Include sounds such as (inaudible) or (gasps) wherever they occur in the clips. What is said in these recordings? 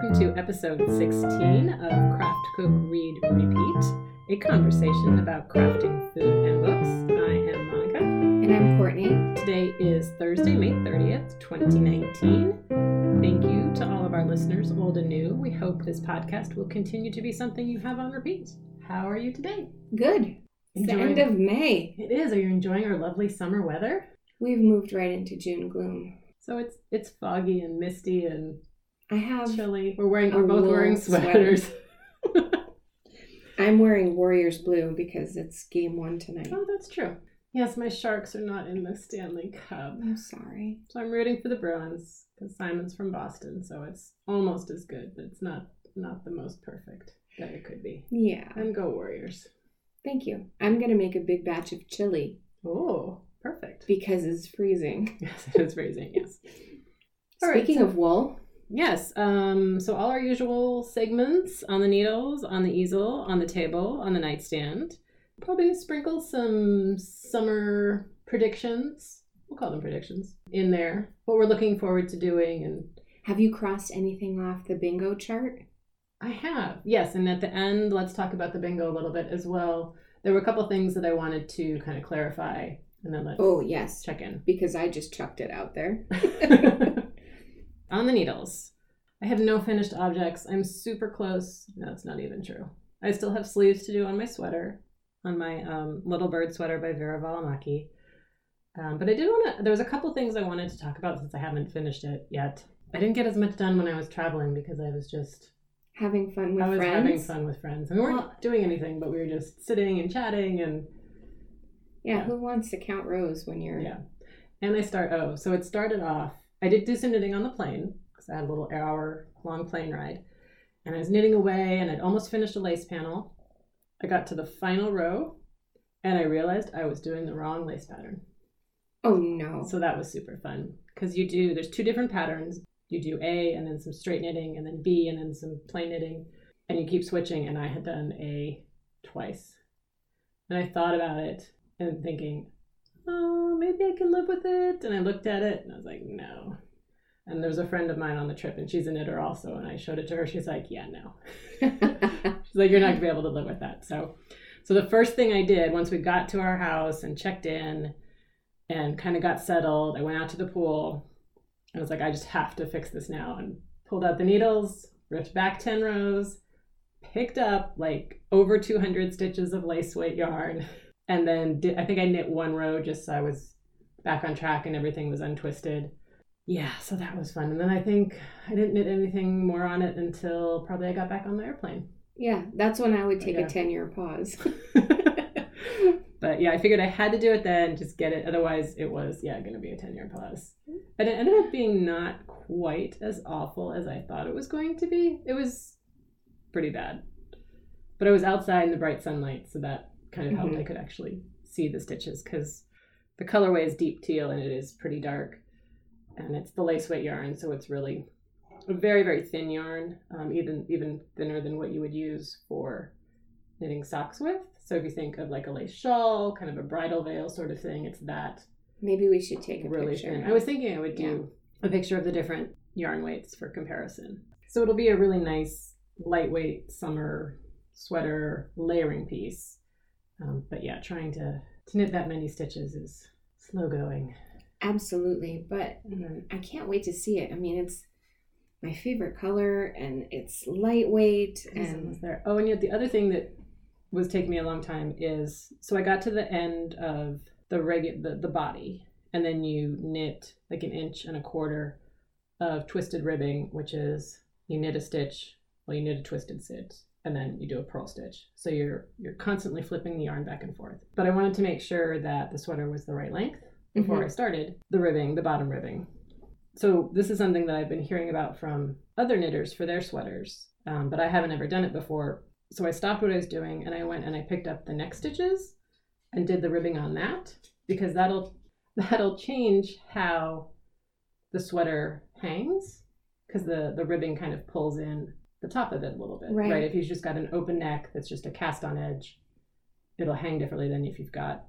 welcome to episode 16 of Craft Cook Read Repeat, a conversation about crafting food and books. I am Monica. And I'm Courtney. Today is Thursday, May 30th, 2019. Thank you to all of our listeners, old and new. We hope this podcast will continue to be something you have on repeat. How are you today? Good. It's the end of May. It is. Are you enjoying our lovely summer weather? We've moved right into June gloom. So it's it's foggy and misty and I have chilly. We're wearing we're both wearing sweaters. (laughs) I'm wearing Warriors blue because it's game one tonight. Oh, that's true. Yes, my Sharks are not in the Stanley Cup. I'm sorry. So I'm rooting for the Bruins because Simon's from Boston, so it's almost as good, but it's not not the most perfect that it could be. Yeah. And go Warriors. Thank you. I'm gonna make a big batch of chili. Oh, perfect. Because it's freezing. (laughs) Yes, it is freezing. Yes. (laughs) Speaking right, so- of wool, Yes. Um, so all our usual segments on the needles, on the easel, on the table, on the nightstand. Probably sprinkle some summer predictions. We'll call them predictions in there. What we're looking forward to doing and have you crossed anything off the bingo chart? I have. Yes, and at the end, let's talk about the bingo a little bit as well. There were a couple things that I wanted to kind of clarify and then let's Oh, yes. check in. Because I just chucked it out there. (laughs) (laughs) on the needles. I have no finished objects. I'm super close. No, it's not even true. I still have sleeves to do on my sweater, on my um, little bird sweater by Veera Välimäki. Um, but I did want to. There was a couple things I wanted to talk about since I haven't finished it yet. I didn't get as much done when I was traveling because I was just having fun with friends. I was friends. having fun with friends. And we weren't well, doing anything, but we were just sitting and chatting and. Yeah, yeah, who wants to count rows when you're? Yeah, and I start. Oh, so it started off I did do some knitting on the plane because I had a little hour long plane ride. And I was knitting away and I'd almost finished a lace panel. I got to the final row and I realized I was doing the wrong lace pattern. Oh no. So that was super fun because you do, there's two different patterns. You do A and then some straight knitting and then B and then some plain knitting and you keep switching. And I had done A twice. And I thought about it and thinking, oh, maybe I can live with it. And I looked at it and I was like, no. And there was a friend of mine on the trip and she's a knitter also. And I showed it to her. She's like, yeah, no. (laughs) she's like, you're not gonna be able to live with that. So, so the first thing I did once we got to our house and checked in and kind of got settled, I went out to the pool. I was like, I just have to fix this now. And pulled out the needles, ripped back 10 rows, picked up like over 200 stitches of lace weight yarn (laughs) and then did, I think I knit one row just so I was back on track and everything was untwisted. Yeah, so that was fun. And then I think I didn't knit anything more on it until probably I got back on the airplane. Yeah, that's when I would take yeah. a 10 year pause. (laughs) (laughs) but yeah, I figured I had to do it then, just get it. Otherwise, it was, yeah, going to be a 10 year pause. But it ended up being not quite as awful as I thought it was going to be. It was pretty bad. But I was outside in the bright sunlight, so that kind of helped. Mm-hmm. I could actually see the stitches because the colorway is deep teal and it is pretty dark, and it's the lace weight yarn, so it's really a very very thin yarn, um, even even thinner than what you would use for knitting socks with. So if you think of like a lace shawl, kind of a bridal veil sort of thing, it's that. Maybe we should take a really picture. Thin. I was thinking I would do yeah. a picture of the different yarn weights for comparison. So it'll be a really nice lightweight summer sweater layering piece um, but yeah, trying to, to knit that many stitches is slow going. Absolutely. But mm-hmm. I can't wait to see it. I mean, it's my favorite color and it's lightweight. And there. Oh, and yet the other thing that was taking me a long time is so I got to the end of the regu- the, the body and then you knit like an inch and a quarter of twisted ribbing, which is you knit a stitch, well, you knit a twisted stitch, and then you do a purl stitch. So you're you're constantly flipping the yarn back and forth. But I wanted to make sure that the sweater was the right length before mm-hmm. I started the ribbing, the bottom ribbing. So this is something that I've been hearing about from other knitters for their sweaters, um, but I haven't ever done it before. So I stopped what I was doing and I went and I picked up the next stitches and did the ribbing on that because that'll (laughs) that'll change how the sweater hangs because the the ribbing kind of pulls in the top of it a little bit, right. right? If you've just got an open neck that's just a cast on edge, it'll hang differently than if you've got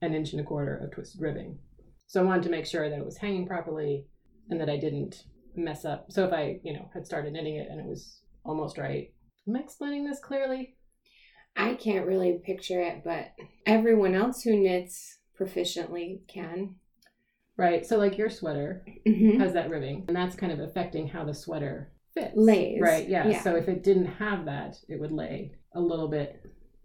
an inch and a quarter of twisted ribbing. So I wanted to make sure that it was hanging properly and that I didn't mess up. So if I, you know, had started knitting it and it was almost right. Am I explaining this clearly? I can't really picture it, but everyone else who knits proficiently can. Right. So like your sweater Mhm. has that ribbing, and that's kind of affecting how the sweater fits. Lays. Right. Yeah. Yeah. So if it didn't have that, it would lay a little bit.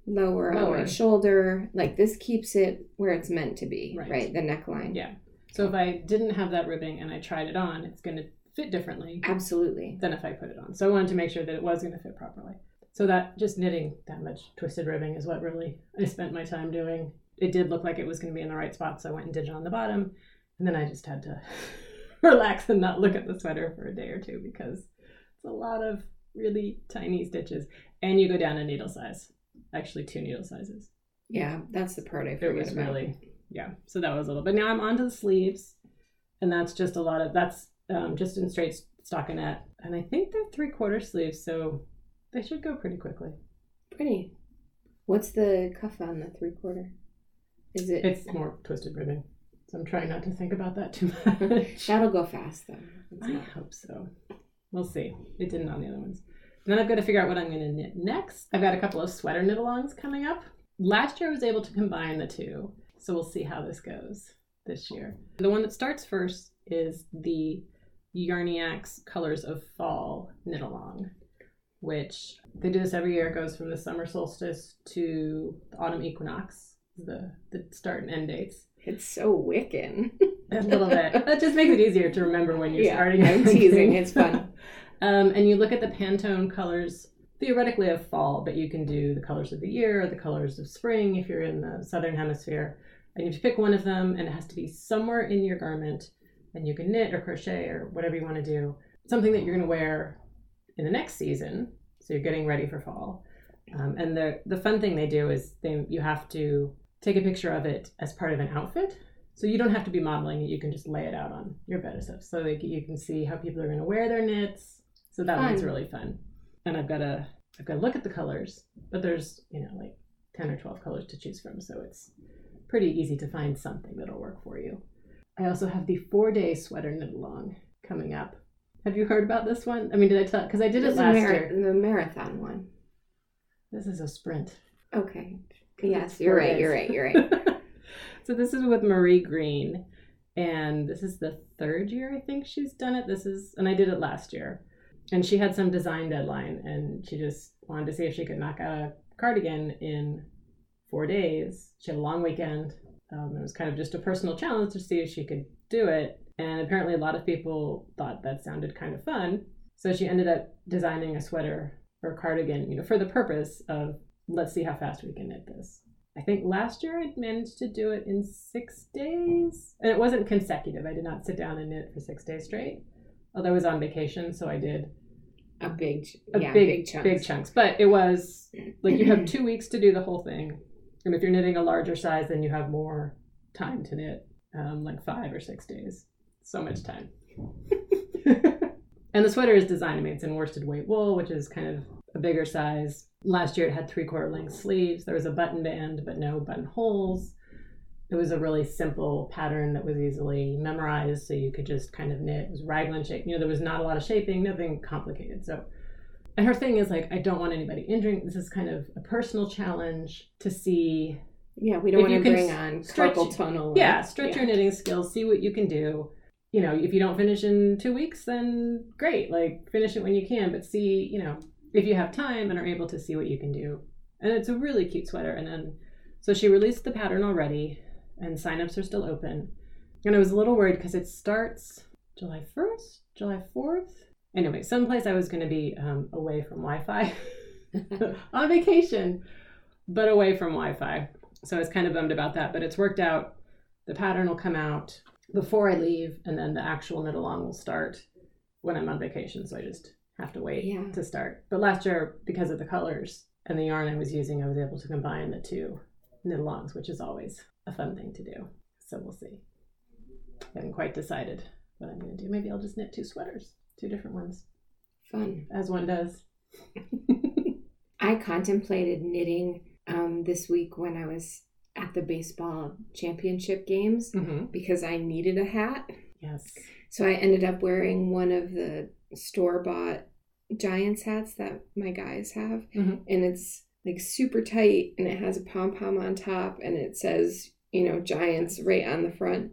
Lower, on Lower. my shoulder. Like this keeps it where it's meant to be, Right. right? The neckline. Yeah. So if I didn't have that ribbing and I tried it on, it's going to fit differently Absolutely. than if I put it on. So I wanted to make sure that it was going to fit properly. So that just knitting that much twisted ribbing is what really I spent my time doing. It did look like it was going to be in the right spot, so I went and did it on the bottom, and then I just had to (laughs) relax and not look at the sweater for a day or two because it's a lot of really tiny stitches, and you go down a needle size, actually two needle sizes. Yeah, that's the part I It was about. really yeah. So that was a little. But now I'm onto the sleeves, and that's just a lot of that's um, just in straight stockinette, and I think they're three quarter sleeves, so they should go pretty quickly. pretty. What's the cuff on the three quarter? Is it? It's more twisted ribbing, so I'm trying not to think about that too (laughs) much. That'll go fast though. I hope so. We'll see. It didn't on the other ones. Then I've got to figure out what I'm going to knit next. I've got a couple of sweater knit alongs coming up. Last year I was able to combine the two, so we'll see how this goes this year. The one that starts first is the Yarniacs Colors of Fall knit along, which they do this every year. It goes from the summer solstice to the autumn equinox, the the start and end dates. It's so Wiccan. (laughs) A little bit. That just makes it easier to remember when you're Yeah, starting. (laughs) I'm teasing. It's fun. (laughs) Um, and you look at the Pantone colors, theoretically of fall, but you can do the colors of the year or the colors of spring if you're in the southern hemisphere. And you have to pick one of them, and it has to be somewhere in your garment. And you can knit or crochet or whatever you want to do, something that you're going to wear in the next season. So you're getting ready for fall. Um, and the the fun thing they do is they you have to take a picture of it as part of an outfit. So you don't have to be modeling it; you can just lay it out on your bed of stuff, so like you can see how people are going to wear their knits. So that one's really fun. And I've got to I've got to look at the colors, but there's you know like ten or twelve colors to choose from, so it's pretty easy to find something that'll work for you. I also have the four day sweater knit along coming up. Have you heard about this one? I mean, did I tell? Because I did it This last mar- year. The marathon one. This is a sprint. Okay. Yes, it's you're right. You're right. You're (laughs) right. So this is with Marie Greene, and this is the third year I think she's done it. This is, and I did it last year, and she had some design deadline, and she just wanted to see if she could knock out a cardigan in four days. She had a long weekend. Um, it was kind of just a personal challenge to see if she could do it, and apparently a lot of people thought that sounded kind of fun. So she ended up designing a sweater or cardigan, you know, for the purpose of let's see how fast we can knit this. I think last year I managed to do it in six days. And it wasn't consecutive. I did not sit down and knit for six days straight. Although I was on vacation, so I did A big, a yeah, big, big, chunks. big chunks. But it was like you have (clears throat) two weeks to do the whole thing. And if you're knitting a larger size, then you have more time to knit, um, like five or six days. So much time. (laughs) (laughs) and the sweater is designed, I mean, it's in worsted weight wool, which is kind of a bigger size. Last year it had three quarter length sleeves. There was a button band, but no buttonholes. It was a really simple pattern that was easily memorized, so you could just kind of knit. It was raglan shape. You know, there was not a lot of shaping, nothing complicated. So, and her thing is like, I don't want anybody injuring. This is kind of a personal challenge to see Yeah, we don't want you to bring on stretch- carpal tunnel. yeah, stretch yeah. your knitting skills, see what you can do. You know, if you don't finish in two weeks, then great. Like finish it when you can, but see, you know, if you have time and are able to see what you can do. And it's a really cute sweater. And then, so she released the pattern already, and signups are still open. And I was a little worried because it starts July 1st, July 4th. Anyway, someplace I was going to be um, away from Wi Fi (laughs) on vacation, but away from Wi Fi. So I was kind of bummed about that, but it's worked out. The pattern will come out before I leave, and then the actual knit along will start when I'm on vacation. So I just have to wait Yeah. to start. But last year, because of the colors and the yarn I was using, I was able to combine the two knit alongs, which is always a fun thing to do. So we'll see. I haven't quite decided what I'm going to do. Maybe I'll just knit two sweaters, two different ones, Fun. as one does. (laughs) I contemplated knitting um, this week when I was at the baseball championship games hmm because I needed a hat. Yes. So I ended up wearing one of the store bought Giants hats that my guys have. Mhm. And it's like super tight and it has a pom pom on top and it says, you know, Giants right on the front.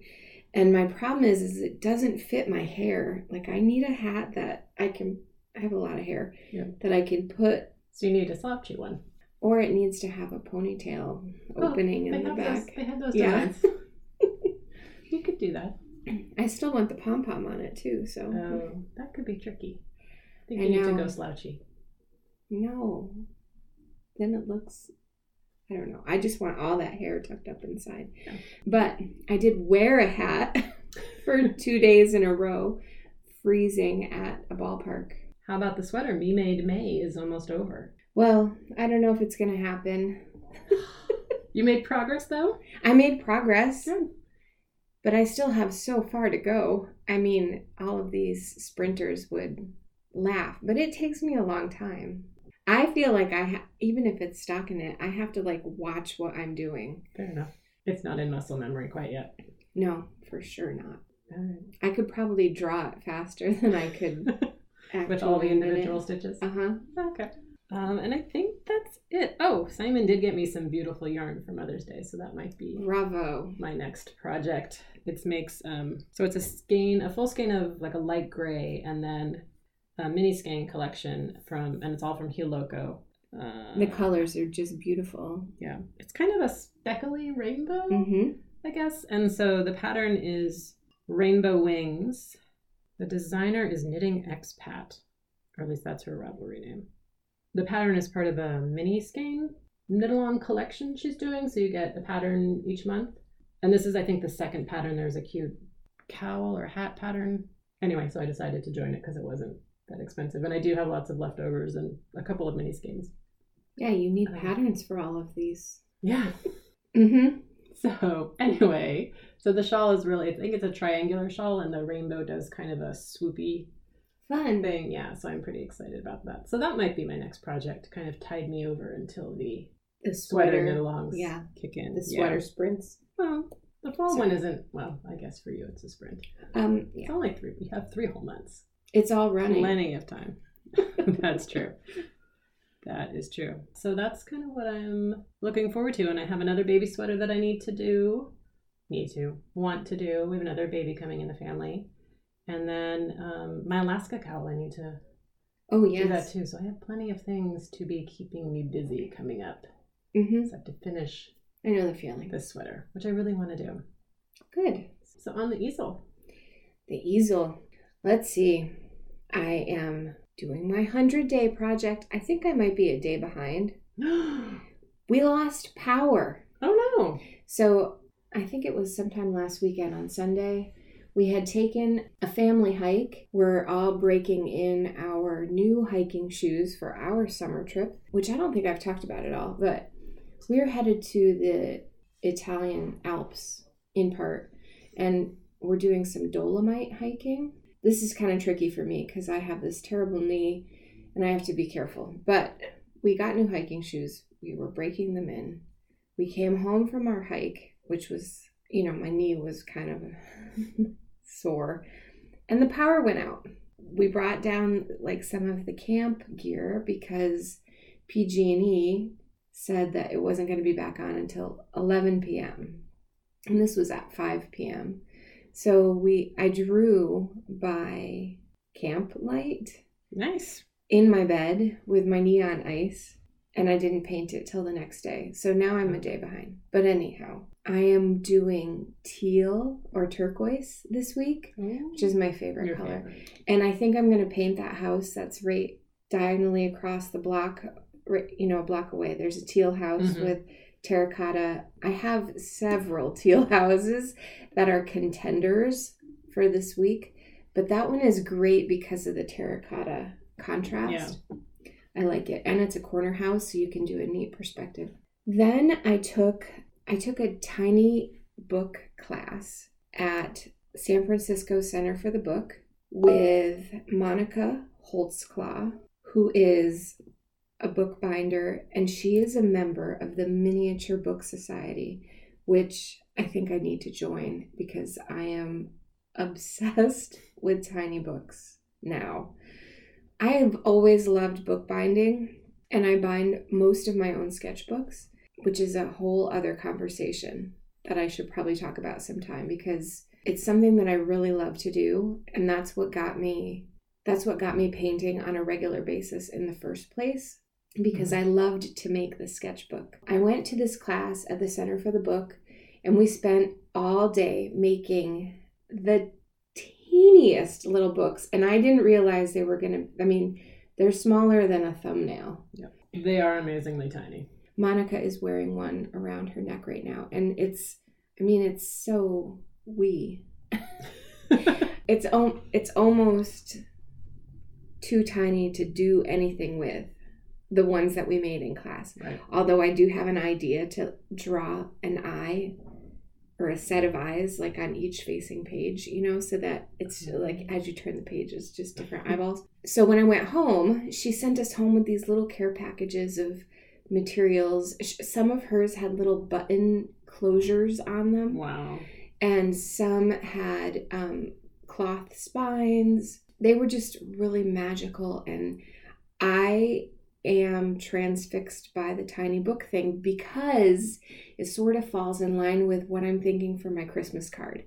And my problem is, is it doesn't fit my hair. Like I need a hat that I can. I have a lot of hair Yeah. that I can put, So you need a slouchy one. or it needs to have a ponytail opening Oh, in the back. Those, they have those Yeah. (laughs) you could do that. I still want the pom pom on it too. So Oh, that could be tricky. I think I you need to go slouchy. no, then it looks. I don't know. I just want all that hair tucked up inside. Yeah. But I did wear a hat (laughs) for two days in a row, freezing at a ballpark. How about the sweater? Me Made May is almost over. Well, I don't know if it's going to happen. (gasps) You made progress though? I made progress, Good. But I still have so far to go. I mean, all of these sprinters would laugh, but it takes me a long time. I feel like I ha- even if it's stuck in it, I have to like watch what I'm doing. Fair enough. It's not in muscle memory quite yet. No, for sure not. Right. I could probably draw it faster (laughs) than I could (laughs) With all the individual stitches. Uh huh. Okay. Um, and I think that's it. Oh, Simon did get me some beautiful yarn for Mother's Day, so that might be Bravo. my next project. It makes um, so it's a skein, a full skein of like a light gray, and then a mini skein collection from, and it's all from Hiloco. Uh, The colors are just beautiful. yeah, it's kind of a speckly rainbow, Mm-hmm. I guess. And so the pattern is rainbow wings. The designer is Knitting Expat, or at least that's her Ravelry name. The pattern is part of a mini skein knit along collection she's doing, so you get a pattern each month. And this is, I think, the second pattern. There's a cute cowl or hat pattern. Anyway, so I decided to join it because it wasn't that expensive, and I do have lots of leftovers and a couple of mini skeins. Yeah, you need Um, patterns for all of these. Yeah. (laughs) Mm-hmm. So anyway, so the shawl is really I think it's a triangular shawl and the rainbow does kind of a swoopy Fun. thing. Yeah, so I'm pretty excited about that. So that might be my next project. Kind of tide me over until the The sweater sweater. alongs yeah. kick in. The Yeah. sweater sprints. Well, the fall Sorry. one isn't well, I guess for you it's a sprint. Um, It's yeah. only three we have three whole months. It's all running. Plenty of time. (laughs) that's true. That is true. So that's kind of what I'm looking forward to. And I have another baby sweater that I need to do. Need to, want to do. We have another baby coming in the family. And then um, my Alaska cowl, I need to Oh yeah do that too. So I have plenty of things to be keeping me busy coming up. Mm-hmm. So I have to finish I know the feeling. this sweater, which I really want to do. Good. So on the easel. The easel. Let's see. I am doing my 100 day project. I think I might be a day behind. (gasps) We lost power. Oh no. So I think it was sometime last weekend on Sunday. We had taken a family hike. We're all breaking in our new hiking shoes for our summer trip, which I don't think I've talked about at all, but we're headed to the Italian Alps in part, and we're doing some Dolomite hiking. This is kind of tricky for me because I have this terrible knee and I have to be careful. But we got new hiking shoes. We were breaking them in. We came home from our hike, which was, you know, my knee was kind of (laughs) sore, and the power went out. We brought down like some of the camp gear because PG&E said that it wasn't going to be back on until 11 p.m. And this was at 5 p.m. So we I drew by camp light Nice. in my bed with my knee on ice and I didn't paint it till the next day. So now I'm a day behind. But anyhow, I am doing teal or turquoise this week, which is my favorite Your color. favorite. And I think I'm going to paint that house that's right diagonally across the block, right, you know, a block away. There's a teal house Mhm. with terracotta. I have several (laughs) teal houses that are contenders for this week, but that one is great because of the terracotta contrast. Yeah. I like it. And it's a corner house, so you can do a neat perspective. Then I took I took a tiny book class at San Francisco Center for the Book with Monica Holtzclaw, who is a bookbinder and she is a member of the Miniature Book Society, which I think I need to join because I am obsessed (laughs) with tiny books now. I have always loved bookbinding, and I bind most of my own sketchbooks, which is a whole other conversation that I should probably talk about sometime because it's something that I really love to do, and that's what got me that's what got me painting on a regular basis in the first place because I loved to make the sketchbook. I went to this class at the Center for the Book and we spent all day making the teeniest little books and I didn't realize they were going to I mean, they're smaller than a thumbnail. Yep. They are amazingly tiny. Monica is wearing one around her neck right now and it's I mean, it's so wee. (laughs) it's um, it's almost too tiny to do anything with the ones that we made in class. Right. Although I do have an idea to draw an eye or a set of eyes like on each facing page, you know, so that it's like as you turn the page, it's just different eyeballs. So when I went home, she sent us home with these little care packages of materials. Some of hers had little button closures on them. Wow. And some had um, cloth spines. They were just really magical. And I am transfixed by the tiny book thing because it sort of falls in line with what I'm thinking for my Christmas card.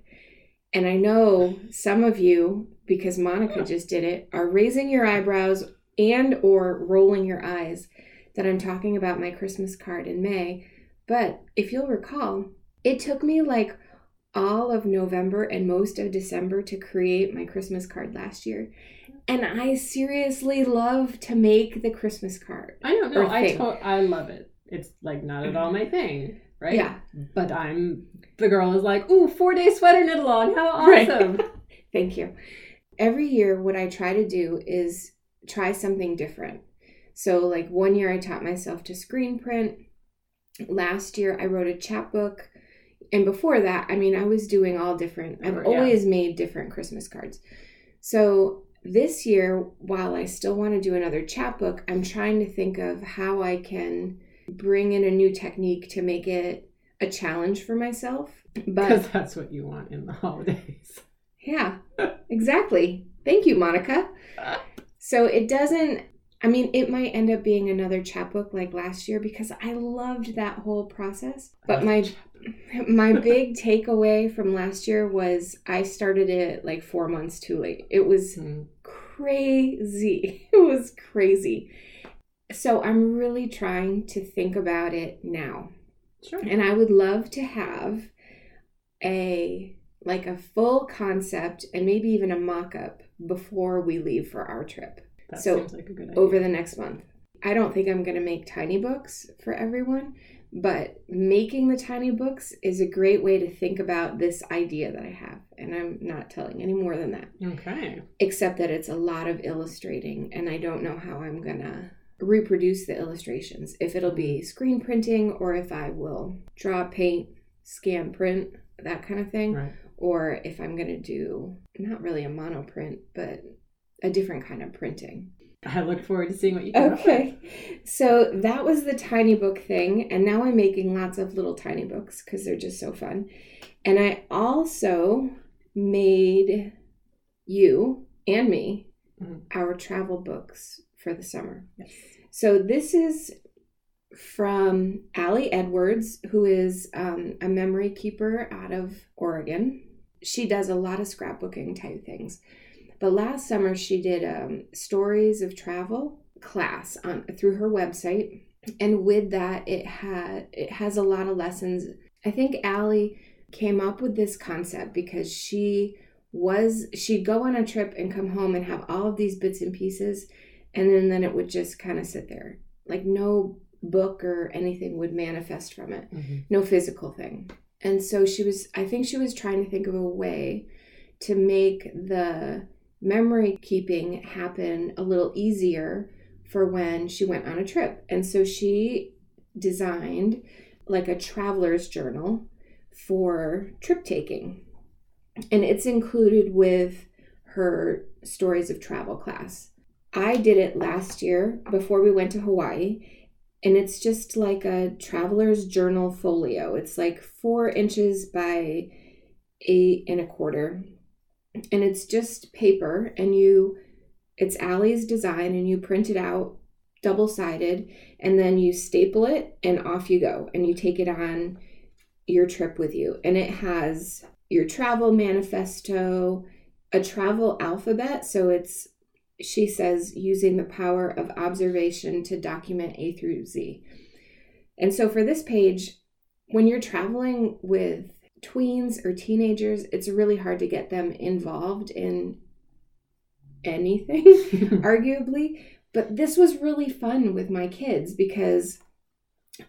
And I know some of you, because Monica just did it, are raising your eyebrows and or rolling your eyes that I'm talking about my Christmas card in May. But if you'll recall, it took me like all of November and most of December to create my Christmas card last year. And I seriously love to make the Christmas card. I don't know. I to- I love it. It's like not at all my thing, right? Yeah. But I'm the girl is like, ooh, four day sweater knit along. How (laughs) Right. awesome. (laughs) Thank you. Every year, what I try to do is try something different. So, like one year, I taught myself to screen print. Last year, I wrote a chapbook. And before that, I mean, I was doing all different. I've Yeah. always made different Christmas cards. So, this year, while I still want to do another chapbook, I'm trying to think of how I can bring in a new technique to make it a challenge for myself. But Because that's what you want in the holidays. yeah, exactly. Thank you, Monica. (laughs) So it doesn't, I mean, it might end up being another chapbook like last year because I loved that whole process. But my my (laughs) big takeaway from last year was I started it like 4 months too late. It was Hmm. crazy. (laughs) It was crazy. So I'm really trying to think about it now. Sure. And I would love to have a like a full concept and maybe even a mock-up before we leave for our trip That so, seems like a good idea. over the next month. I don't think I'm going to make tiny books for everyone, but making the tiny books is a great way to think about this idea that I have. And I'm not telling any more than that, Okay. except that it's a lot of illustrating and I don't know how I'm going to reproduce the illustrations. If it'll be screen printing or if I will draw, paint, scan, print, that kind of thing Right. or if I'm going to do not really a monoprint, but a different kind of printing. I look forward to seeing what you come up with. Okay. So that was the tiny book thing. And now I'm making lots of little tiny books because they're just so fun. And I also made you and me Mhm. our travel books for the summer. Yes. So this is from Ali Edwards, who is um, a memory keeper out of Oregon. She does a lot of scrapbooking type things. But last summer she did um, stories of travel class on through her website, and with that it had it has a lot of lessons. I think Ali came up with this concept because she was she'd go on a trip and come home and have all of these bits and pieces and then, then it would just kind of sit there like no book or anything would manifest from it Mhm. no physical thing and so she was i think she was trying to think of a way to make the memory keeping happen a little easier for when she went on a trip and so she designed like a traveler's journal for trip taking and it's included with her stories of travel class I did it last year before we went to Hawaii, and it's just like a traveler's journal folio. It's like four inches by eight and a quarter. And it's just paper and you it's Ali's design and you print it out double sided and then you staple it and off you go and you take it on your trip with you and it has your travel manifesto a travel alphabet so it's she says using the power of observation to document A through Z. And so for this page, when you're traveling with tweens or teenagers, it's really hard to get them involved in anything, (laughs) arguably. But this was really fun with my kids because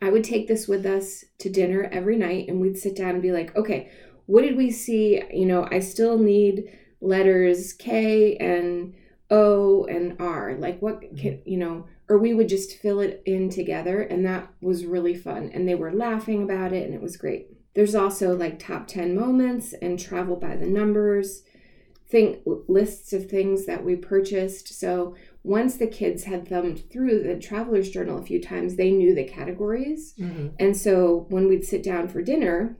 I would take this with us to dinner every night and we'd sit down and be like, okay, what did we see? You know, I still need letters K and O and R. Like what mm-hmm. can, you know, or we would just fill it in together and that was really fun and they were laughing about it and it was great. There's also like top 10 moments and travel by the numbers, think lists of things that we purchased. So once the kids had thumbed through the traveler's journal a few times, they knew the categories. Mm-hmm. And so when we'd sit down for dinner,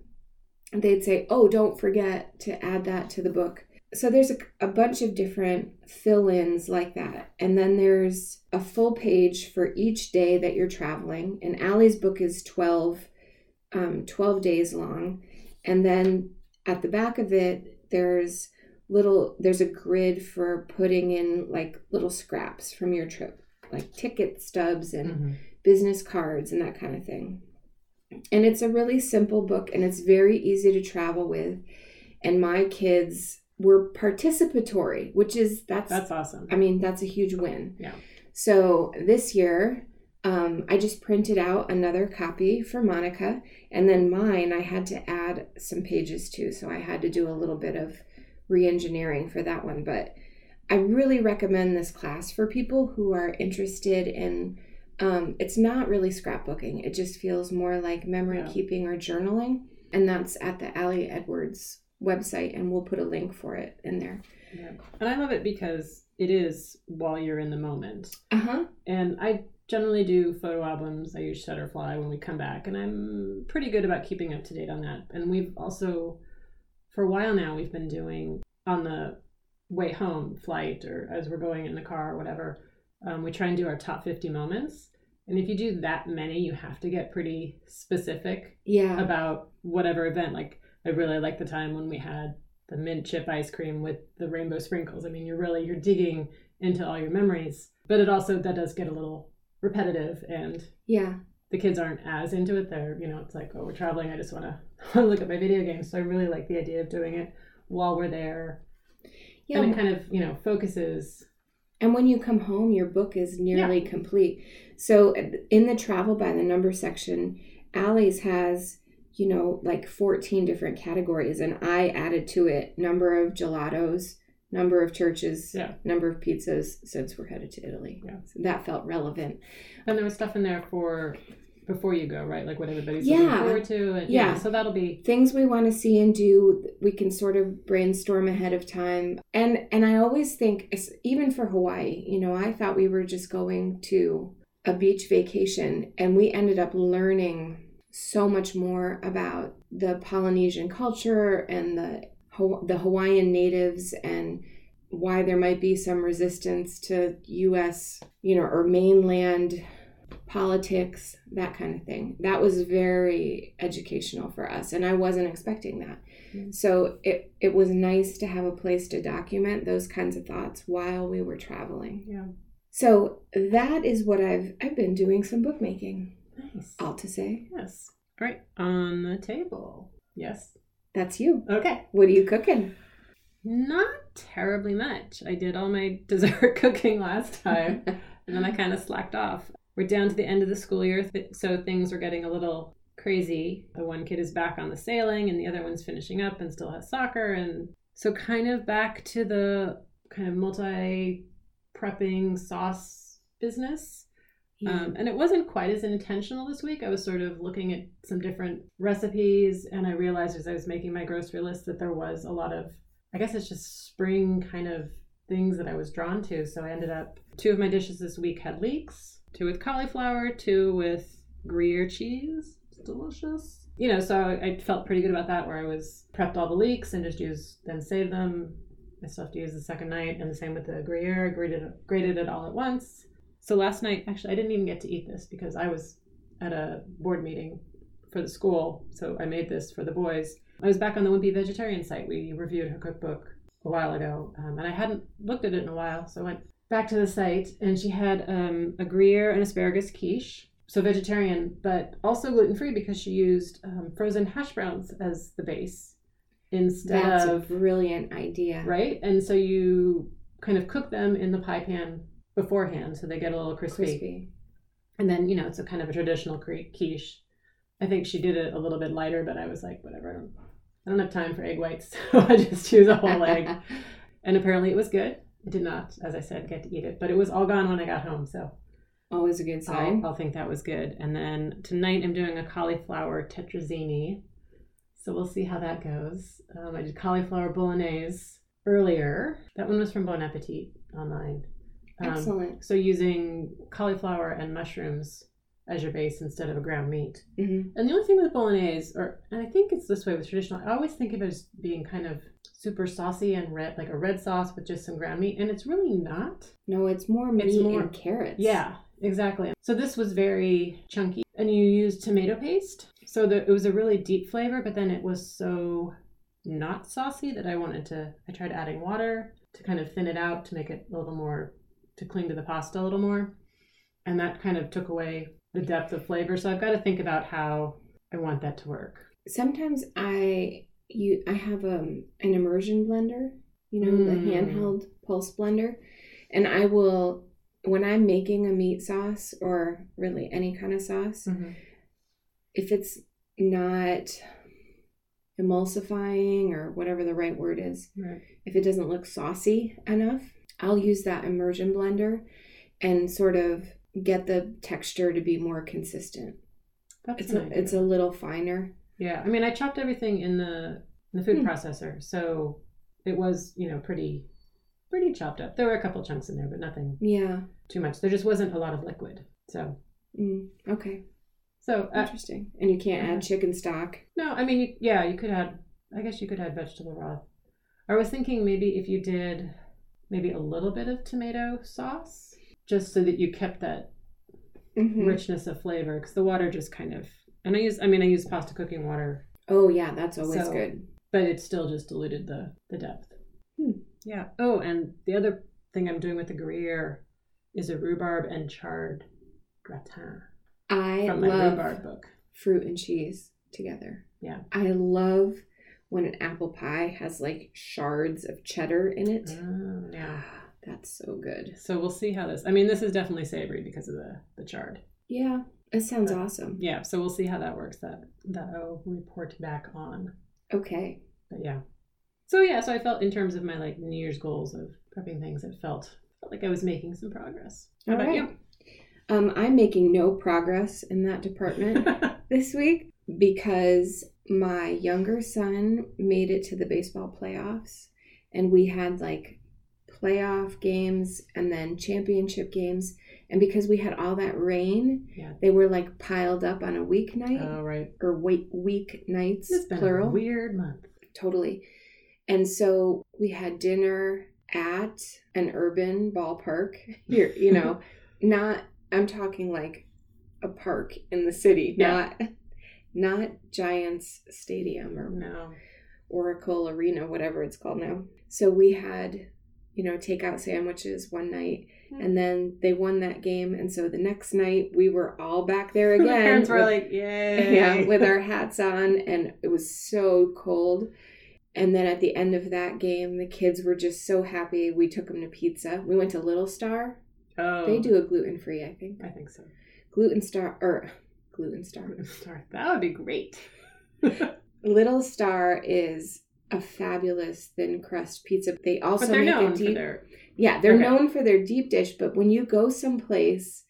they'd say, "Oh, don't forget to add that to the book." so there's a, a bunch of different fill-ins like that and then there's a full page for each day that you're traveling and Ali's book is 12 um, 12 days long and then at the back of it there's little there's a grid for putting in like little scraps from your trip like ticket stubs and mm-hmm. business cards and that kind of thing and it's a really simple book and it's very easy to travel with and my kids were participatory, which is that's that's awesome. I mean, that's a huge win. Yeah. So this year, um, I just printed out another copy for Monica, and then mine I had to add some pages to, so I had to do a little bit of re-engineering for that one. But I really recommend this class for people who are interested in. Um, it's not really scrapbooking; it just feels more like memory yeah. keeping or journaling, and that's at the Ali Edwards website and we'll put a link for it in there. Yeah. And I love it because it is while you're in the moment. Uh-huh. And I generally do photo albums. I use Shutterfly when we come back and I'm pretty good about keeping up to date on that. And we've also for a while now we've been doing on the way home flight or as we're going in the car or whatever, um, we try and do our top 50 moments. And if you do that many, you have to get pretty specific yeah. about whatever event. Like I really like the time when we had the mint chip ice cream with the rainbow sprinkles. I mean, you're really you're digging into all your memories, but it also that does get a little repetitive and yeah. The kids aren't as into it. They're, you know, it's like, oh, we're traveling. I just want to (laughs) look at my video games. So I really like the idea of doing it while we're there. Yeah. And it kind of, you know, focuses. And when you come home, your book is nearly yeah. complete. So uh, in the travel by the number section, Ali's has you know, like 14 different categories. And I added to it number of gelatos, number of churches, yeah. number of pizzas since we're headed to Italy. Yeah. So that felt relevant. And there was stuff in there for before you go, right? Like what everybody's yeah. looking forward to. And, yeah. yeah. So that'll be things we want to see and do. We can sort of brainstorm ahead of time. And and I always think, even for Hawaii, you know, I thought we were just going to a beach vacation, and we ended up learning so much more about the Polynesian culture and the the Hawaiian natives and why there might be some resistance to US, you know, or mainland politics, that kind of thing. That was very educational for us and I wasn't expecting that. Mm-hmm. So it it was nice to have a place to document those kinds of thoughts while we were traveling. Yeah. So that is what I've I've been doing some bookmaking. Nice. All to say. Yes. All right. On the table. Yes. That's you. Okay. What are you cooking? Not terribly much. I did all my (laughs) dessert cooking last time, (laughs) and then I kind of slacked off. We're down to the end of the school year, so things are getting a little crazy. The one kid is back on the sailing, and the other one's finishing up and still has soccer. And so, kind of back to the kind of multi prepping sauce business yeah. Um, and it wasn't quite as intentional this week. I was sort of looking at some different recipes, and I realized as I was making my grocery list that there was a lot of, I guess it's just spring kind of things that I was drawn to. So I ended up, two of my dishes this week had leeks, two with cauliflower, two with Gruyere cheese. It's delicious. You know, so I felt pretty good about that where I was prepped all the leeks and just used, then saved them, I still have to use the second night, and the same with the Gruyere. I grated grated it all at once. So last night, actually, I didn't even get to eat this because I was at a board meeting for the school. So I made this for the boys. I was back on the Wimpy Vegetarian site. We reviewed her cookbook a while ago, um, and I hadn't looked at it in a while. So I went back to the site, and she had um, a Gruyere and asparagus quiche. So vegetarian, but also gluten free because she used um, frozen hash browns as the base instead That's of a brilliant idea. right? And so you kind of cook them in the pie pan beforehand, so they get a little crispy. Crispy. And then you know it's a kind of a traditional quiche. I think she did it a little bit lighter, but I was like, whatever. I don't, I don't have time for egg whites, (laughs) so I just choose a whole egg. (laughs) And apparently it was good. I did not, as I said, get to eat it, but it was all gone when I got home, so Always a good sign. I'll, I'll think that was good. And then tonight I'm doing a cauliflower tetrazzini. So we'll see how that goes. Um, I did cauliflower bolognese earlier. That one was from Bon Appetit online. Um, Excellent. So using cauliflower and mushrooms as your base instead of a ground meat. hmm And the only thing with bolognese, or and I think it's this way with traditional, I always think of it as being kind of super saucy and red, like a red sauce with just some ground meat, and it's really not. No, it's more meat It's more- and carrots. Yeah, exactly. So this was very chunky, and you used tomato paste, so that it was a really deep flavor. But then it was so not saucy that I wanted to. I tried adding water to kind of thin it out to make it a little more to cling to the pasta a little more, and that kind of took away the depth of flavor. So I've got to think about how I want that to work. Sometimes I you I have um an immersion blender, you know, the Mm. handheld pulse blender, and I will when I'm making a meat sauce or really any kind of sauce, if it's not emulsifying or whatever the right word is, Right. if it doesn't look saucy enough, I'll use that immersion blender and sort of get the texture to be more consistent. That's It's a, it's a little finer. Yeah, I mean, I chopped everything in the in the food Hmm. processor, so it was you know pretty pretty chopped up. There were a couple chunks in there, but nothing Yeah. too much. There just wasn't a lot of liquid. So Mm, okay. so uh, Interesting. And you can't add chicken stock. no, I mean, you, yeah, you could add. I guess you could add vegetable broth. I was thinking maybe if you did maybe a little bit of tomato sauce, just so that you kept that Mhm. richness of flavor, because the water just kind of. And I use, I mean, I use pasta cooking water Oh yeah, that's always So- good. but it still just diluted the the depth. Hmm. Yeah. Oh, and the other thing I'm doing with the Gruyere is a rhubarb and chard gratin I from my love rhubarb book. fruit and cheese together. Yeah. I love when an apple pie has like shards of cheddar in it. Oh, yeah. That's so good. So we'll see how this. I mean, this is definitely savory because of the the chard. Yeah, it sounds But- awesome. Yeah. So we'll see how that works. That that I'll report back on. Okay. But yeah. So yeah. So I felt in terms of my like New Year's goals of prepping things, it felt felt like I was making some progress. How All about right. Um, I'm making no progress in that department (laughs) this week because my younger son made it to the baseball playoffs and we had like playoff games and then championship games and because we had all that rain Yeah. they were like piled up on a weeknight oh right. or week week nights It's been plural a weird month. totally and so we had dinner at an urban ballpark (laughs) here you know not i'm talking like a park in the city Yeah. not not giants stadium or No. oracle arena whatever it's called now so we had you know takeout sandwiches one night Hmm. and then they won that game and so the next night we were all back there (laughs) the again parents were with- like, "Yay!" (laughs) yeah, with our hats on, and it was so cold. And then at the end of that game, the kids were just so happy. We took them to pizza. We went to Little Star. oh, They do a gluten free, I think. I think so. Gluten Star or gluten Star. (laughs) Star. That would be great. (laughs) Little Star is a fabulous thin crust pizza. They also make a deep. their. Yeah, they're Okay. known for their deep dish. But when you go someplace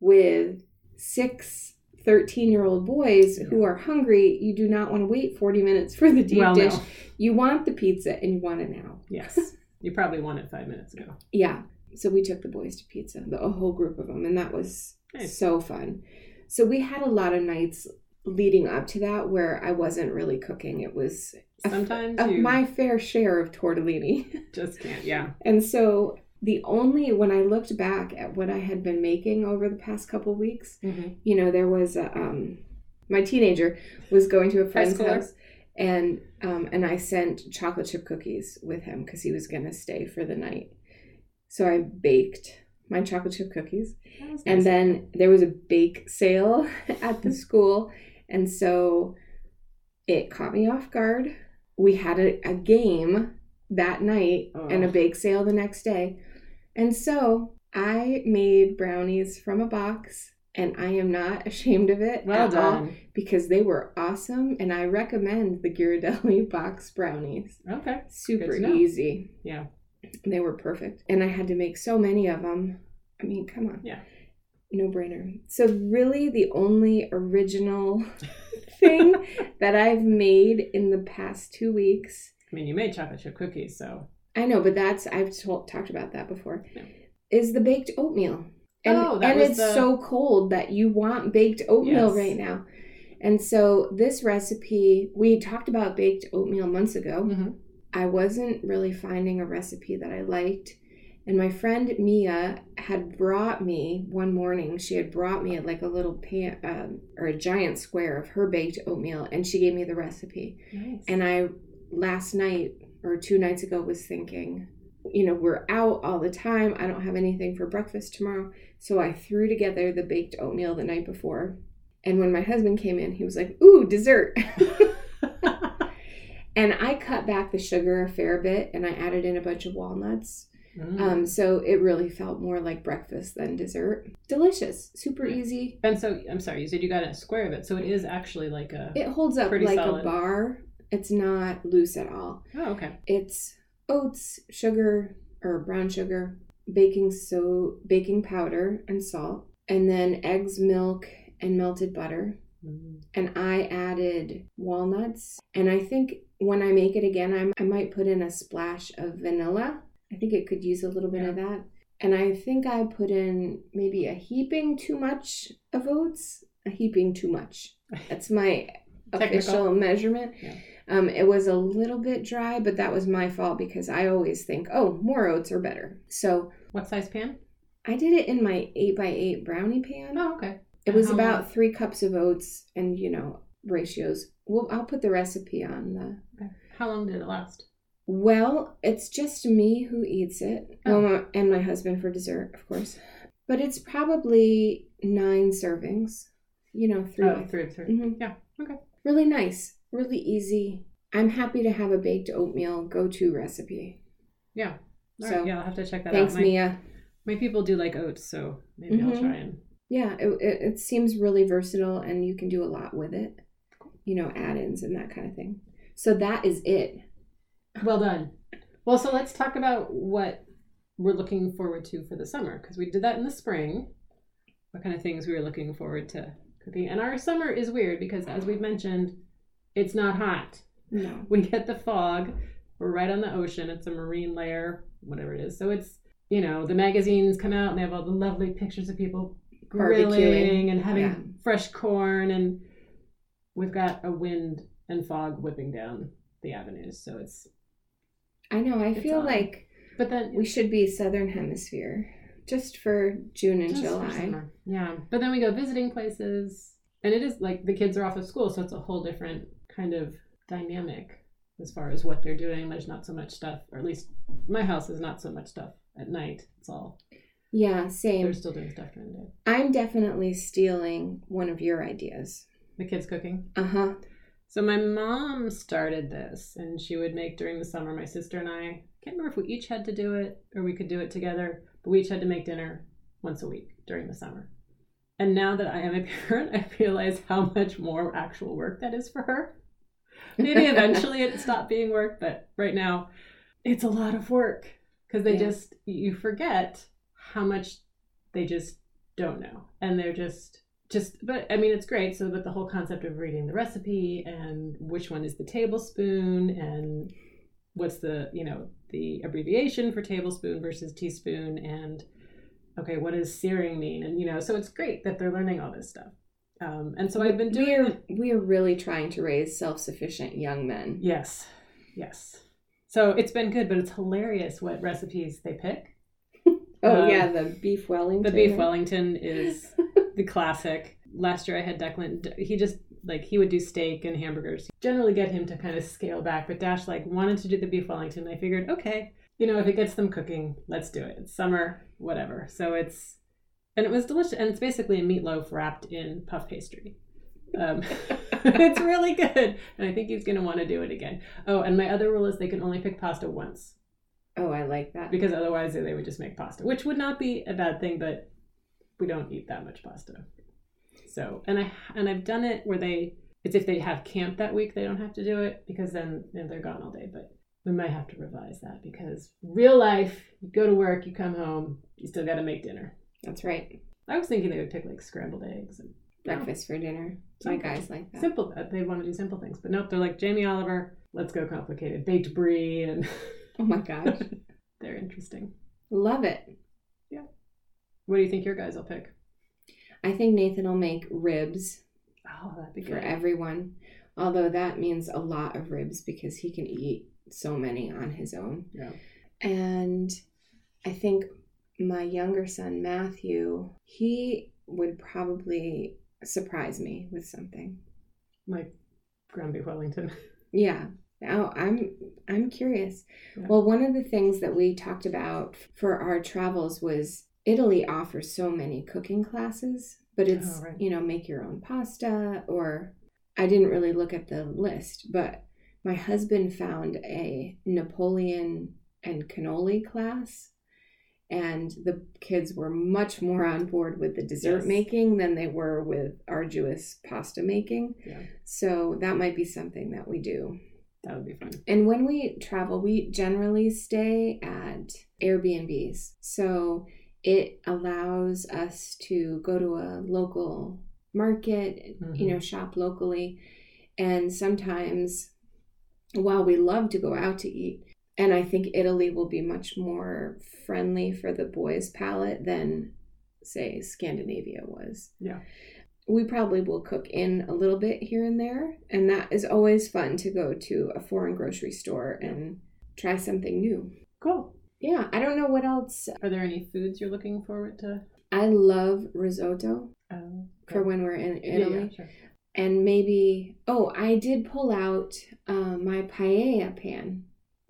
with six 13 year old boys who are hungry, you do not want to wait 40 minutes for the deep well, dish. no. You want the pizza and you want it now. (laughs) Yes. You probably won it five minutes ago. Yeah. So we took the boys to pizza, the a whole group of them, and that was Nice. so fun. So we had a lot of nights leading up to that where I wasn't really cooking. It was sometimes you my fair share of tortellini. (laughs) just can't. Yeah. And so the only when I looked back at what I had been making over the past couple weeks, Mhm. you know, there was a, um my teenager was going to a friend's house and um and I sent chocolate chip cookies with him cuz he was going to stay for the night. So I baked my chocolate chip cookies. Was and then there was a bake sale (laughs) at the school. And so it caught me off guard. We had a, a game that night and a Oh. bake sale the next day. And so i made brownies from a box and i am not (laughs) ashamed of it well at all done. because they were awesome and i recommend the ghirardelli (laughs) box brownies. Okay. super easy. Yeah. They were perfect. And I had to make so many of them. I mean, come on. Yeah. No brainer. So, really, the only original (laughs) thing that I've made in the past two weeks, I mean, you made chocolate chip cookies, so I know, but that's, I've told, talked about that before, Yeah. is the baked oatmeal. And, Oh, and it's the- so cold that you want baked oatmeal Yes. right now. And so, this recipe, we talked about baked oatmeal months ago. Mhm. I wasn't really finding a recipe that I liked. And my friend Mia had brought me one morning, she had brought me like a little pan um, or a giant square of her baked oatmeal, and she gave me the recipe. nice. And I, last night or two nights ago, was thinking, you know, we're out all the time. I don't have anything for breakfast tomorrow. So I threw together the baked oatmeal the night before. And when my husband came in, he was like, Ooh, dessert. (laughs) (laughs) And I cut back the sugar a fair bit and I added in a bunch of walnuts. Mm. Um, so it really felt more like breakfast than dessert. Delicious, super easy. and so I'm sorry, you said you got a square of it, so it is actually like a. It holds up like solid. a bar. It's not loose at all. oh, okay. It's oats, sugar or brown sugar, baking so baking powder and salt, and then eggs, milk, and melted butter. Mm. and I added walnuts. And I think when I make it again, I'm, I might put in a splash of vanilla. I think it could use a little bit of that. And I think I put in maybe a heaping too much of oats. A heaping too much. (laughs) That's my official measurement. Yeah. Um, it was a little bit dry, but that was my fault because I always think, oh, more oats are better. So What size pan? I did it in my 8 by 8 brownie pan. Oh, okay. It was about long- three cups of oats and, you know, ratios. Well, I'll put the recipe on the. Okay. How long did it last? Well, it's just me who eats it. Oh. My- and my husband for dessert, of course. But it's probably nine servings, you know, three oh, three 3 Mhm. Yeah. Okay. Really nice, really easy. I'm happy to have a baked oatmeal go to recipe. Yeah. All So, right. Yeah, I'll have to check that Thanks, out. My, Mia. my people do like oats, so maybe I'll Mhm. try and. Yeah, it, it, it seems really versatile and you can do a lot with it. You know, add ins and that kind of thing. So that is it. Well done. Well, so let's talk about what we're looking forward to for the summer because we did that in the spring. What kind of things we were looking forward to cooking. And our summer is weird because, as we've mentioned, it's not hot. No. (laughs) We get the fog. We're right on the ocean. It's a marine layer, whatever it is. So it's, you know, the magazines come out and they have all the lovely pictures of people grilling and having Yeah. fresh corn. And we've got a wind and fog whipping down the avenues. So it's, I know. I It's feel odd. like but then we should be Southern Hemisphere just for June and July. Yeah. But then we go visiting places and it is like the kids are off of school, so it's a whole different kind of dynamic as far as what they're doing. There's not so much stuff, or at least my house is not so much stuff at night. It's all Yeah, same. they're still doing stuff during the day. I'm definitely stealing one of your ideas. The kids cooking. Uh huh. So my mom started this and she would make during the summer. My sister and I can't remember if we each had to do it or we could do it together, but we each had to make dinner once a week during the summer. And now that I am a (laughs) parent, I realize how much more actual work that is for her. Maybe (laughs) eventually it stopped being work, but right now it's a lot of work because they Yeah. just you forget how much they just don't know, and they're just just. But I mean, it's great. So, but the whole concept of reading the recipe and which one is the tablespoon and what's the you know the abbreviation for tablespoon versus teaspoon and okay what does searing mean and you know so it's great that they're learning all this stuff Um, and so I've been doing we are we are really trying to raise self-sufficient young men. Yes, yes. So it's been good, but it's hilarious what recipes they pick. Oh Um, yeah, the beef Wellington. The beef Wellington is (laughs) the classic. Last year I had Declan. He just like he would do steak and hamburgers. Generally get him to kind of scale back, but Dash like wanted to do the beef Wellington. I figured, okay, you know, if it gets them cooking, let's do it. It's summer, whatever. So it's and it was delicious, and it's basically a meatloaf wrapped in puff pastry. Um, (laughs) it's really good, and I think he's gonna want to do it again. Oh, and my other rule is they can only pick pasta once Oh, I like that. because otherwise they would just make pasta, which would not be a bad thing, but we don't eat that much pasta. So, and I and I've done it where they it's if they have camp that week, they don't have to do it because then, then they're gone all day, but we might have to revise that because real life, you go to work, you come home, you still got to make dinner. That's right. I was thinking they would pick like scrambled eggs and Breakfast for dinner. My guys like that. simple. They want to do simple things, but nope, they're like Jamie Oliver. Let's go complicated, baked brie, and (laughs) Oh my gosh. (laughs) they're interesting. Love it. Yeah. What do you think your guys will pick? I think Nathan will make ribs Oh, that'd be good. for everyone. Although that means a lot of ribs because he can eat so many on his own. Yeah. And I think my younger son, Matthew, he would probably surprise me with something. Like beef Wellington. (laughs) Yeah. Now I'm I'm curious. Yeah. Well, one of the things that we talked about for our travels was Italy offers so many cooking classes, but oh, it's Oh, right. you know make your own pasta or I didn't really look at the list, but my husband found a Napoleon and cannoli class and the kids were much more on board with the dessert Yes. making than they were with arduous pasta making. Yeah. So that might be something that we do. That would be fun. And when we travel, we generally stay at Airbnbs. So it allows us to go to a local market, you know, mm-hmm. shop locally. And sometimes, while we love to go out to eat, and I think Italy will be much more friendly for the boys' palate than, say, Scandinavia was. Yeah. We probably will cook in a little bit here and there. And that is always fun to go to a foreign grocery store and try something new. Cool. Yeah, I don't know what else. Are there any foods you're looking forward to? I love risotto Oh, for when we're in Yeah, Italy. yeah, sure. and maybe oh i did pull out uh, my paella pan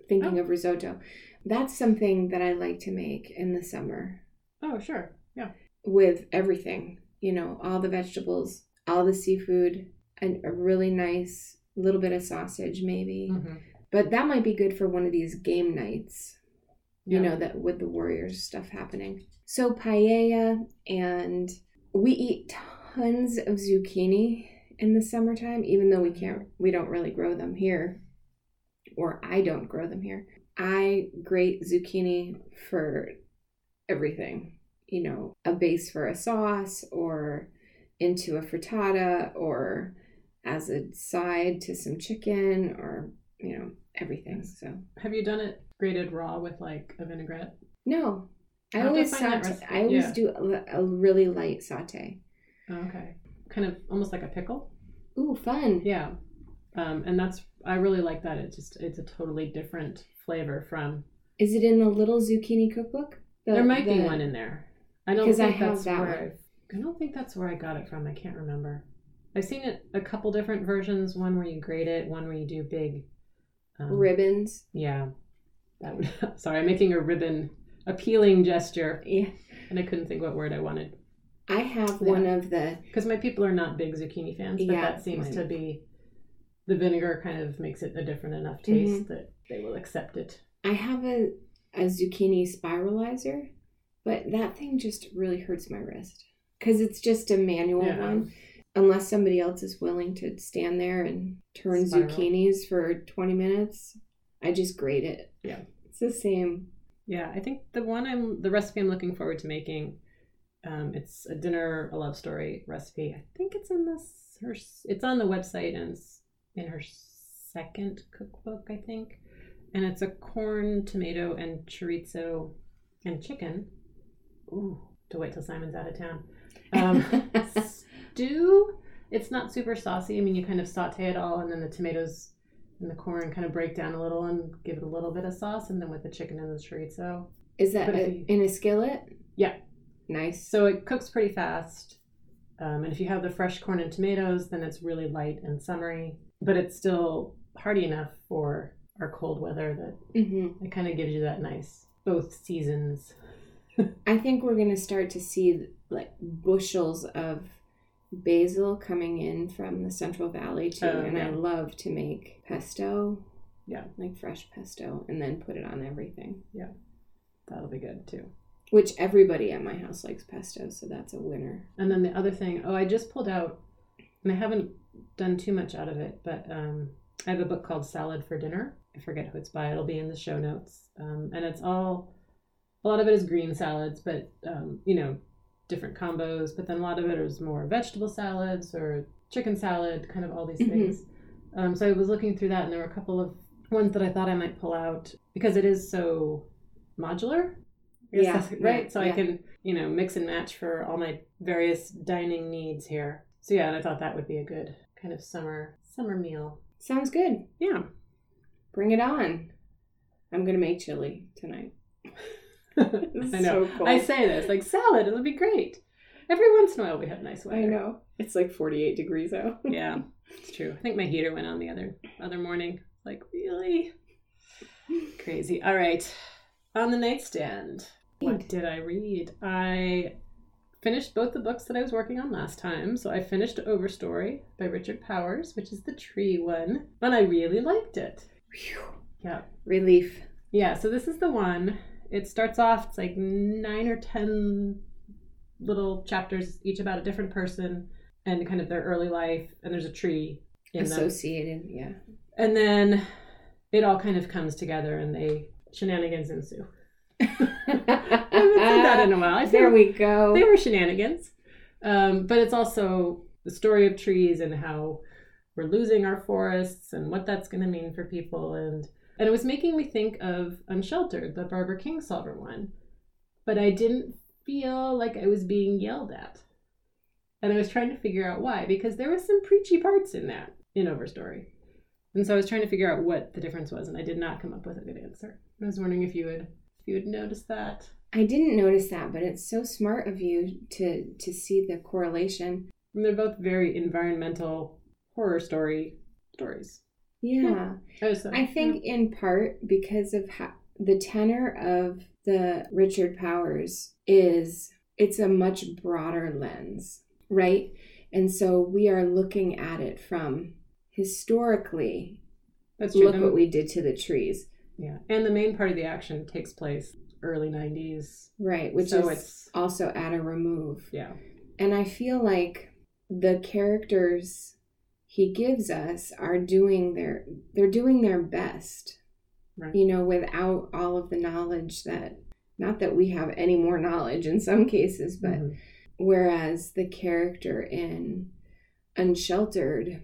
thinking Oh. of risotto that's something that i like to make in the summer Oh, sure. Yeah. with everything you know all the vegetables all the seafood and a really nice little bit of sausage maybe Mm-hmm. but that might be good for one of these game nights you Yeah. know that with the warriors stuff happening so paella and we eat tons of zucchini in the summertime even though we can't we don't really grow them here or i don't grow them here i grate zucchini for everything you know a base for a sauce or into a frittata or as a side to some chicken or you know everything so Have you done it grated raw with like a vinaigrette? no, I to always saute. I always Yeah. do a, a really light saute. Oh, okay. Kind of almost like a pickle. Ooh, fun! Yeah. Um, and that's I really like that. It's just it's a totally different flavor from. Is it in the little zucchini cookbook? The- there might be one in there. I don't I think have that's that where. I've, I don't think that's where I got it from. I can't remember. I've seen it a couple different versions. One where you grate it. One where you do big. Um, ribbons. Yeah. That would. (laughs) Sorry, I'm making a ribbon appealing gesture, Yeah, and I couldn't think what word I wanted. I have Yeah. one of the. Because my people are not big zucchini fans, but Yeah, that seems to be the vinegar kind of makes it a different enough Mm-hmm. taste that they will accept it. I have a a zucchini spiralizer, but that thing just really hurts my wrist because it's just a manual Yeah. one. Unless somebody else is willing to stand there and turn Spiral. zucchinis for twenty minutes, I just grate it. Yeah. it's the same. Yeah, I think the one I'm the recipe I'm looking forward to making. Um, it's a dinner, a love story recipe. I think it's in this her. It's on the website and it's in her second cookbook, I think. And it's a corn, tomato, and chorizo and chicken. Ooh, to wait till Simon's out of town. (laughs) Um, stew. It's not super saucy. I mean, you kind of saute it all, and then the tomatoes and the corn kind of break down a little and give it a little bit of sauce, and then with the chicken and the chorizo. Is that a- you- in a skillet? Yeah. Nice. So it cooks pretty fast. Um, and if you have the fresh corn and tomatoes, then it's really light and summery, but it's still hearty enough for our cold weather that hmm it kind of gives you that nice both seasons. I think we're gonna start to see like bushels of basil coming in from the Central Valley too, Oh, and I love to make pesto. Yeah. like fresh pesto, and then put it on everything. Yeah. That'll be good too. Which everybody at my house likes pesto, so that's a winner. And then the other thing, oh, I just pulled out, and I haven't done too much out of it, but um, I have a book called Salad for Dinner. I forget who it's by. It'll be in the show notes. Um, and it's all, a lot of it is green salads, but, um, you know, different combos. But then a lot of it is more vegetable salads or chicken salad, kind of all these Mhm. things. Um, so I was looking through that, and there were a couple of ones that I thought I might pull out because it is so modular. Yeah, right. yeah, so I can, you know, mix and match for all my various dining needs here. So yeah, and I thought that would be a good kind of summer summer meal. Sounds good. Yeah. Bring it on. I'm gonna make chili tonight. I know. so cold. I say this like salad. It'll be great. Every once in a while we have nice weather. I know. It's like 48 degrees out. (laughs) Yeah, it's true. I think my heater went on the other other morning. Like really crazy. All right, on the nightstand. What did I read? I finished both the books that I was working on last time. So I finished Overstory by Richard Powers, which is the tree one, and I really liked it. Phew. Yeah. Relief. Yeah, so this is the one. It starts off, it's like nine or ten little chapters, each about a different person and kind of their early life, and there's a tree in them. Associated, yeah. And then it all kind of comes together and they shenanigans ensue. (laughs) I haven't said that in a while. I there we go. they were shenanigans. Um, but it's also the story of trees and how we're losing our forests and what that's going to mean for people. And and it was making me think of Unsheltered, the Barbara Kingsolver one. But I didn't feel like I was being yelled at. And I was trying to figure out why, because there was some preachy parts in that in Overstory. And so I was trying to figure out what the difference was, and I did not come up with a good answer. I was wondering if you would if you would notice that. I didn't notice that, but it's so smart of you to to see the correlation. And they're both very environmental horror story stories. Yeah. Hmm. Oh, I think in part because of how the tenor of the Richard Powers is it's a much broader lens, right? And so we are looking at it from historically that's true. look what we did to the trees, yeah, and the main part of the action takes place early '90s, right? Which so is it's also at a remove. yeah, And I feel like the characters he gives us are doing their they're doing their best. Right. You know, without all of the knowledge that not that we have any more knowledge in some cases, but Mhm. whereas the character in Unsheltered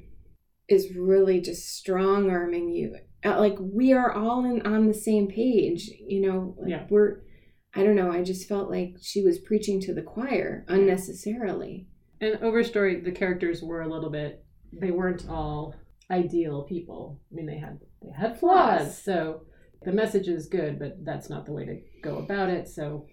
is really just strong arming you. Uh, Like we are all in on the same page, you know. Like Yeah. We're I don't know, I just felt like she was preaching to the choir unnecessarily. and Overstory, the characters were a little bit. They weren't all ideal people. I mean, they had they had flaws. So the message is good, but that's not the way to go about it. So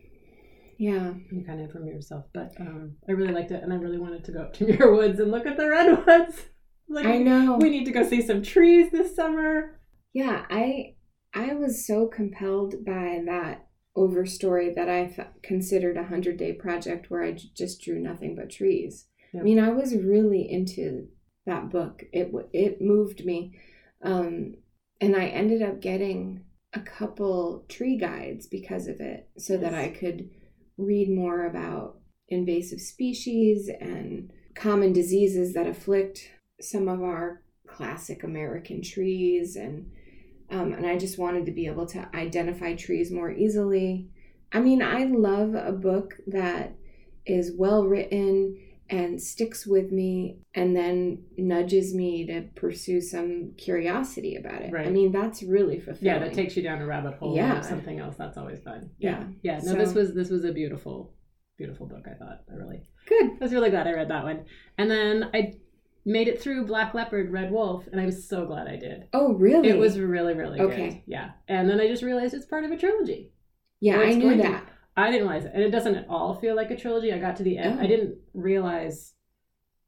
Yeah. you kind of inform yourself. But um, I really liked it, and I really wanted to go up to (laughs) Muir Woods and look at the redwoods. (laughs) Like, I know. we need to go see some trees this summer. Yeah, I I was so compelled by that overstory that I th- considered a hundred day project where I j- just drew nothing but trees. Yeah. I mean, I was really into that book. It it moved me, um, and I ended up getting a couple tree guides because of it, so that I could read more about invasive species and common diseases that afflict some of our classic American trees and um, and I just wanted to be able to identify trees more easily. I mean, I love a book that is well written and sticks with me and then nudges me to pursue some curiosity about it. Right. I mean, that's really fulfilling. Yeah, that takes you down a rabbit hole Yeah. or something else. That's always fun. Yeah. Yeah. No, this was this was a beautiful, beautiful book. I thought I really, Good. I was really glad I read that one. And then I made it through Black Leopard, Red Wolf, and I was so glad I did. Oh, really? It was really, really good. Okay. Yeah. And then I just realized it's part of a trilogy. Yeah, I knew going to- that. I didn't realize it. And it doesn't at all feel like a trilogy. I got to the end. Oh. I didn't realize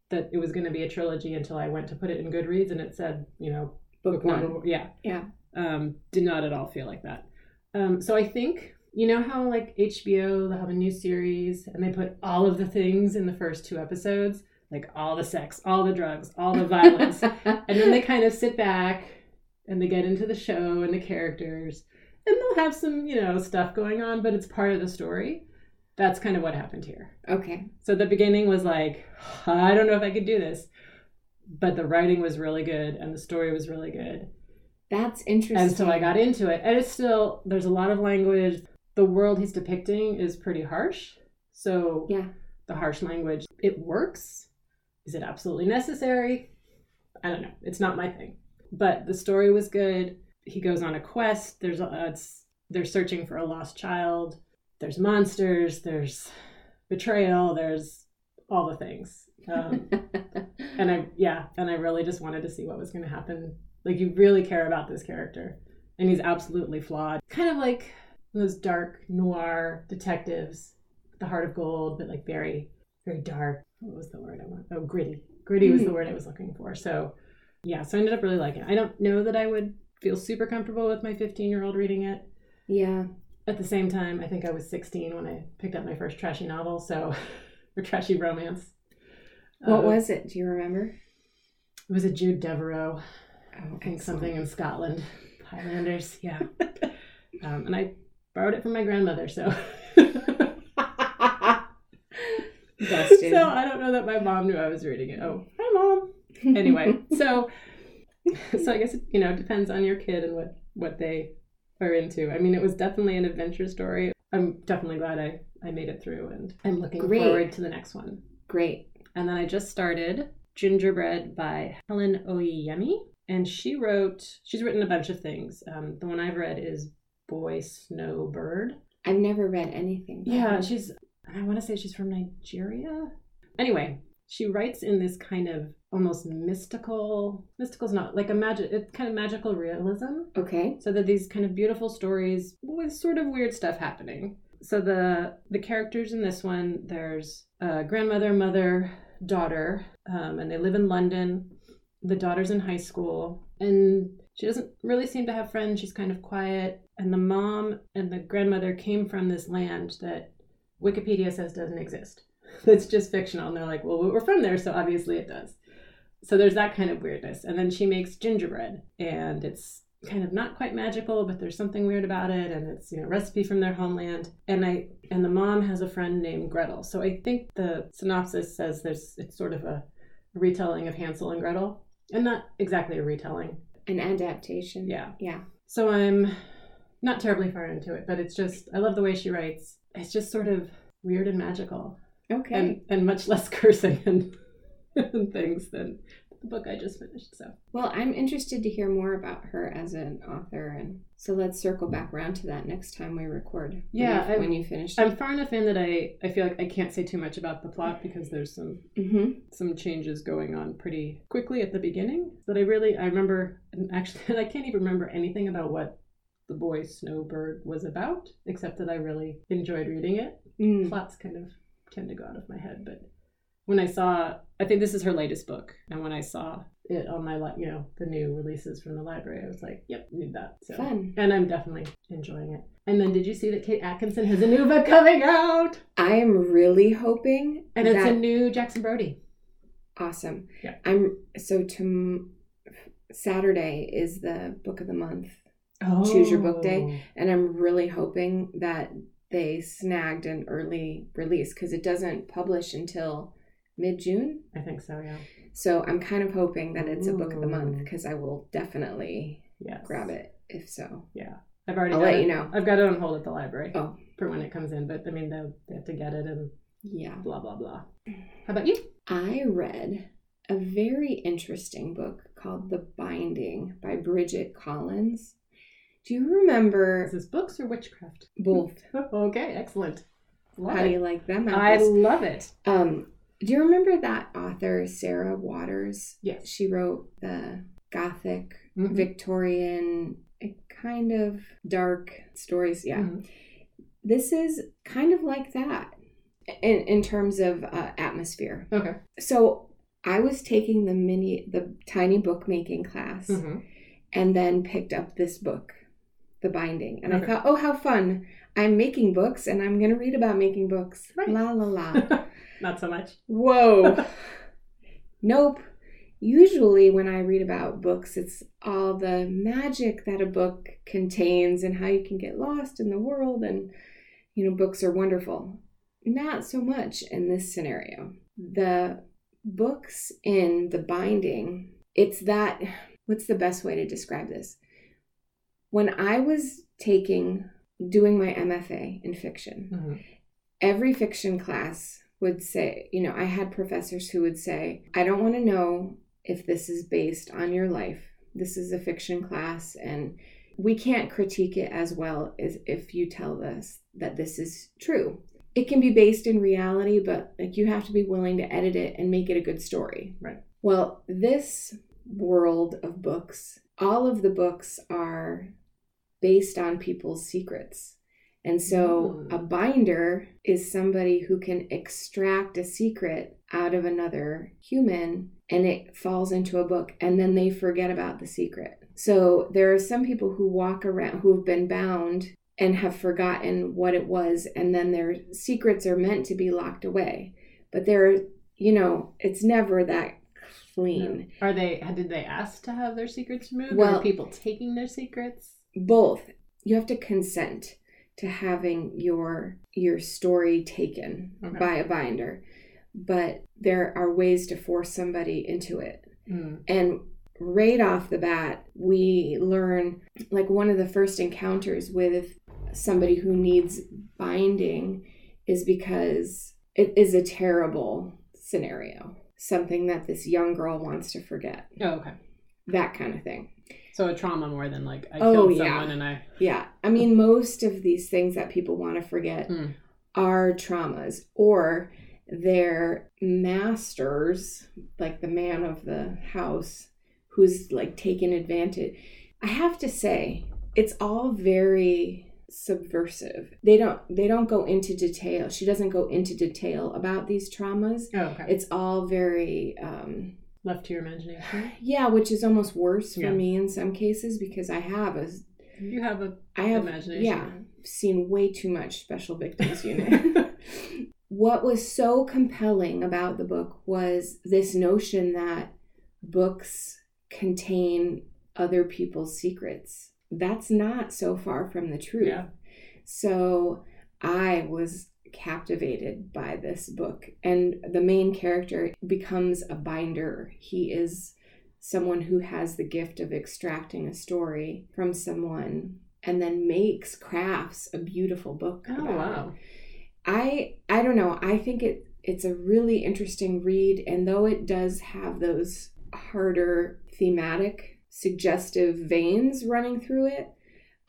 that it was going to be a trilogy until I went to put it in Goodreads and it said, you know, Book number one. one. Yeah. Yeah. Um, did not at all feel like that. Um, so I think, you know how like HBO, they'll have a new series and they put all of the things in the first two episodes, like all the sex, all the drugs, all the violence. (laughs) and then they kind of sit back and they get into the show and the characters and they'll have some you know stuff going on but it's part of the story. That's kind of what happened here. Okay. so the beginning was like (sighs) i don't know if i could do this. But the writing was really good and the story was really good. That's interesting. and so i got into it. And it's still there's a lot of language. The world he's depicting is pretty harsh. So Yeah. the harsh language it works. Is it absolutely necessary? I don't know. It's not my thing. But the story was good he goes on a quest. There's a, it's they're searching for a lost child. There's monsters. There's betrayal. There's all the things. Um, (laughs) and i yeah and i really just wanted to see what was going to happen. Like you really care about this character and he's absolutely flawed. Kind of like those dark noir detectives the heart of gold but like very very dark. What was the word i want? Oh gritty. Gritty was the Mm. word i was looking for. So yeah so i ended up really liking it. I don't know that i would feel super comfortable with my 15 year old reading it yeah. at the same time i think i was 16 when i picked up my first trashy novel so (laughs) or trashy romance What Uh, was it? Do you remember? it was a jude Deveraux Oh, I think something in Scotland. Highlanders, yeah. (laughs) um, and I borrowed it from my grandmother, so. Busted. (laughs) so I don't know that my mom knew I was reading it. Oh, hi, mom. Anyway, so so I guess you know it depends on your kid and what what they are into. I mean, it was definitely an adventure story. I'm definitely glad I I made it through, and I'm looking Great. forward to the next one. Great. And then I just started Gingerbread by Helen Oyeyemi. And she wrote, she's written a bunch of things. Um, the one I've read is Boy Snowbird. I've never read anything. Yeah, her. she's, I want to say she's from Nigeria. Anyway, she writes in this kind of almost mystical, mystical's not like a magic, it's kind of magical realism. Okay. So that these kind of beautiful stories with sort of weird stuff happening. So the the characters in this one, there's a grandmother, mother, daughter, um, and they live in London. The daughter's in high school, and she doesn't really seem to have friends. She's kind of quiet. And the mom and the grandmother came from this land that Wikipedia says doesn't exist. That's just fictional. And they're like, well, we're from there, so obviously it does. So there's that kind of weirdness. And then she makes gingerbread, and it's kind of not quite magical, but there's something weird about it, and it's you know recipe from their homeland. And I and the mom has a friend named Gretel. So I think the synopsis says there's it's sort of a retelling of Hansel and Gretel, and not exactly a retelling. An adaptation. Yeah. Yeah. So I'm not terribly far into it, but it's just I love the way she writes. It's just sort of weird and magical, Okay. and and much less (laughs) cursing and, and things than the book I just finished. So well, I'm interested to hear more about her as an author, and so let's circle back around to that next time we record. Yeah, I- when you finish. I'm far enough in that I I feel like I can't say too much about the plot because there's some mm-hmm. some changes going on pretty quickly at the beginning. But I really I remember and actually (laughs) I can't even remember anything about what the boy Snowbird was about, except that I really enjoyed reading it. Mm. Plots kind of tend to go out of my head, but when I saw I think this is her latest book, and when I saw it on my li- you know the new releases from the library, I was like, yep, need that. So Fun. and I'm definitely enjoying it. And then did you see that Kate Atkinson has a new book coming out? I am really hoping And it's a new Jackson Brodie. awesome. Yeah. I'm so to Saturday is the book of the month, Oh. Choose your book day. Oh. and I'm really hoping that they snagged an early release because it doesn't publish until mid June. I think so, yeah. So I'm kind of hoping that it's a book of the month because I will definitely Yes. grab it if so. Yeah. I've already I'll got let it. you know. I've got it on hold at the library Oh. for when it comes in, but I mean, they have to get it and Yeah. blah, blah, blah. How about you? I read a very interesting book called The Binding by Bridget Collins. Do you remember Is this books or witchcraft? both? (laughs) okay, excellent. Love How it. do you like them I love it. Um, do you remember that author Sarah Waters? Yes. She wrote the Gothic Mhm. Victorian eh, kind of dark stories. Yeah. Mhm. This is kind of like that in, in terms of uh, atmosphere. Okay. So I was taking the mini, the tiny bookmaking class Mhm. and then picked up this book, The Binding. And I thought, oh, how fun. I'm making books and I'm going to read about making books. Right. La la la. (laughs) Not so much. Whoa. (laughs) nope. Usually, when I read about books, it's all the magic that a book contains and how you can get lost in the world. And, you know, books are wonderful. Not so much in this scenario. The books in the binding, it's that. What's the best way to describe this? When I was taking, doing my MFA in fiction, Mhm. every fiction class would say, you know, I had professors who would say, I don't want to know if this is based on your life. This is a fiction class, and we can't critique it as well as if you tell us that this is true. It can be based in reality, but like you have to be willing to edit it and make it a good story. Right. Well, this world of books, all of the books are based on people's secrets. And so Mm. a binder is somebody who can extract a secret out of another human and it falls into a book and then they forget about the secret. So there are some people who walk around who have been bound and have forgotten what it was and then their secrets are meant to be locked away. But they're, you know, it's never that clean. Are they? Did they ask to have their secrets removed? or Well- are people taking their secrets? Both you have to consent to having your your story taken Okay. by a binder but there are ways to force somebody into it Mm. and right off the bat we learn like one of the first encounters with somebody who needs binding is because it is a terrible scenario something that this young girl wants to forget Oh, okay. that kind of thing So a trauma more than like I Oh, killed yeah. someone and I. Yeah. I mean, most of these things that people want to forget Mm. are traumas or they're masters, like the man of the house who's like taken advantage. I have to say, it's all very subversive. They don't they don't go into detail. She doesn't go into detail about these traumas. Oh, okay. It's all very um Left to your imagination. yeah, which is almost worse for Yeah. me in some cases because I have a You have a I have imagination. yeah, seen way too much Special Victims (laughs) Unit. what was so compelling about the book was this notion that books contain other people's secrets. That's not so far from the truth. Yeah. So I was captivated by this book, and the main character becomes a binder. He is someone who has the gift of extracting a story from someone and then makes crafts a beautiful book Oh it. wow. I I don't know. I think it it's a really interesting read, and though it does have those harder thematic, suggestive veins running through it,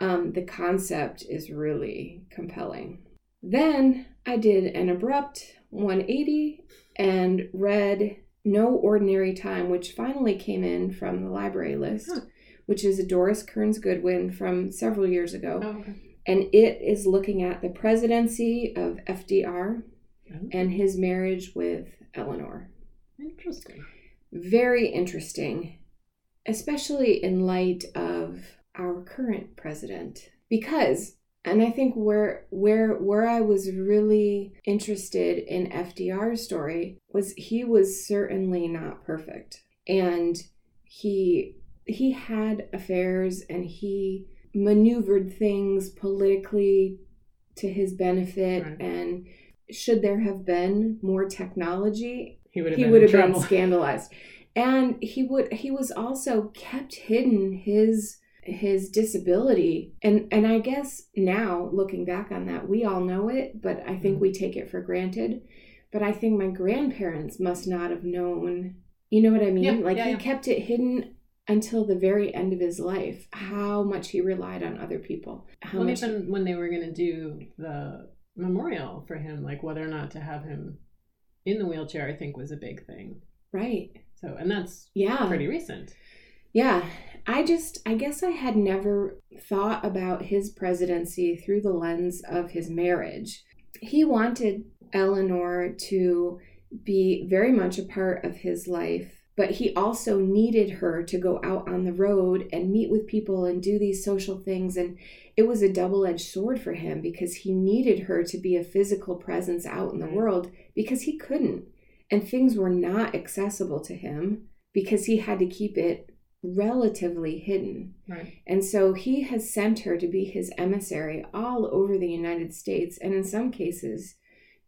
um, the concept is really compelling. Then I did an abrupt 180 and read No Ordinary Time, which finally came in from the library list, Huh. which is a Doris Kearns Goodwin from several years ago Oh, okay. and it is looking at the presidency of FDR Oh, and his marriage with Eleanor. Interesting. Very interesting, especially in light of our current president because and I think where where where I was really interested in FDR's story was he was certainly not perfect. And he he had affairs and he maneuvered things politically to his benefit. Right. and should there have been more technology He would have he been would have been (laughs) scandalized. And he would he was also kept hidden his his disability and and i guess now looking back on that we all know it but i think Mhm. we take it for granted but i think my grandparents must not have known you know what i mean Yeah, like yeah, he yeah. kept it hidden until the very end of his life how much he relied on other people how Well, much even when they were going to do the memorial for him, like whether or not to have him in the wheelchair, I think was a big thing. Right. So, and that's Yeah. pretty recent. Yeah. I just, I guess I had never thought about his presidency through the lens of his marriage. He wanted Eleanor to be very much a part of his life, but he also needed her to go out on the road and meet with people and do these social things. And it was a double edged sword for him because he needed her to be a physical presence out in the mm-hmm. world because he couldn't. And things were not accessible to him because he had to keep it relatively hidden. Right. And so he has sent her to be his emissary all over the United States and in some cases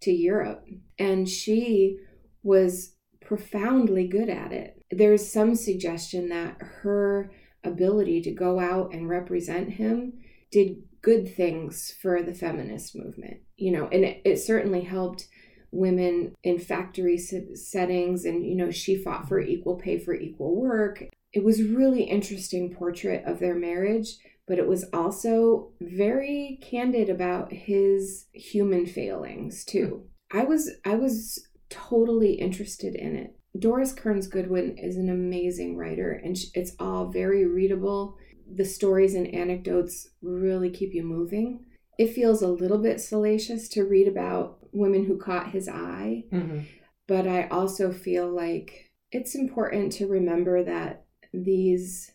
to Europe. And she was profoundly good at it. There's some suggestion that her ability to go out and represent him did good things for the feminist movement, you know, and it, it certainly helped women in factory settings and you know she fought for equal pay for equal work it was really interesting portrait of their marriage but it was also very candid about his human failings too. I was i was totally interested in it. Doris kearns goodwin is an amazing writer and it's all very readable. The stories and anecdotes really keep you moving. It feels a little bit salacious to read about women who caught his eye Mm-hmm. but I also feel like it's important to remember that these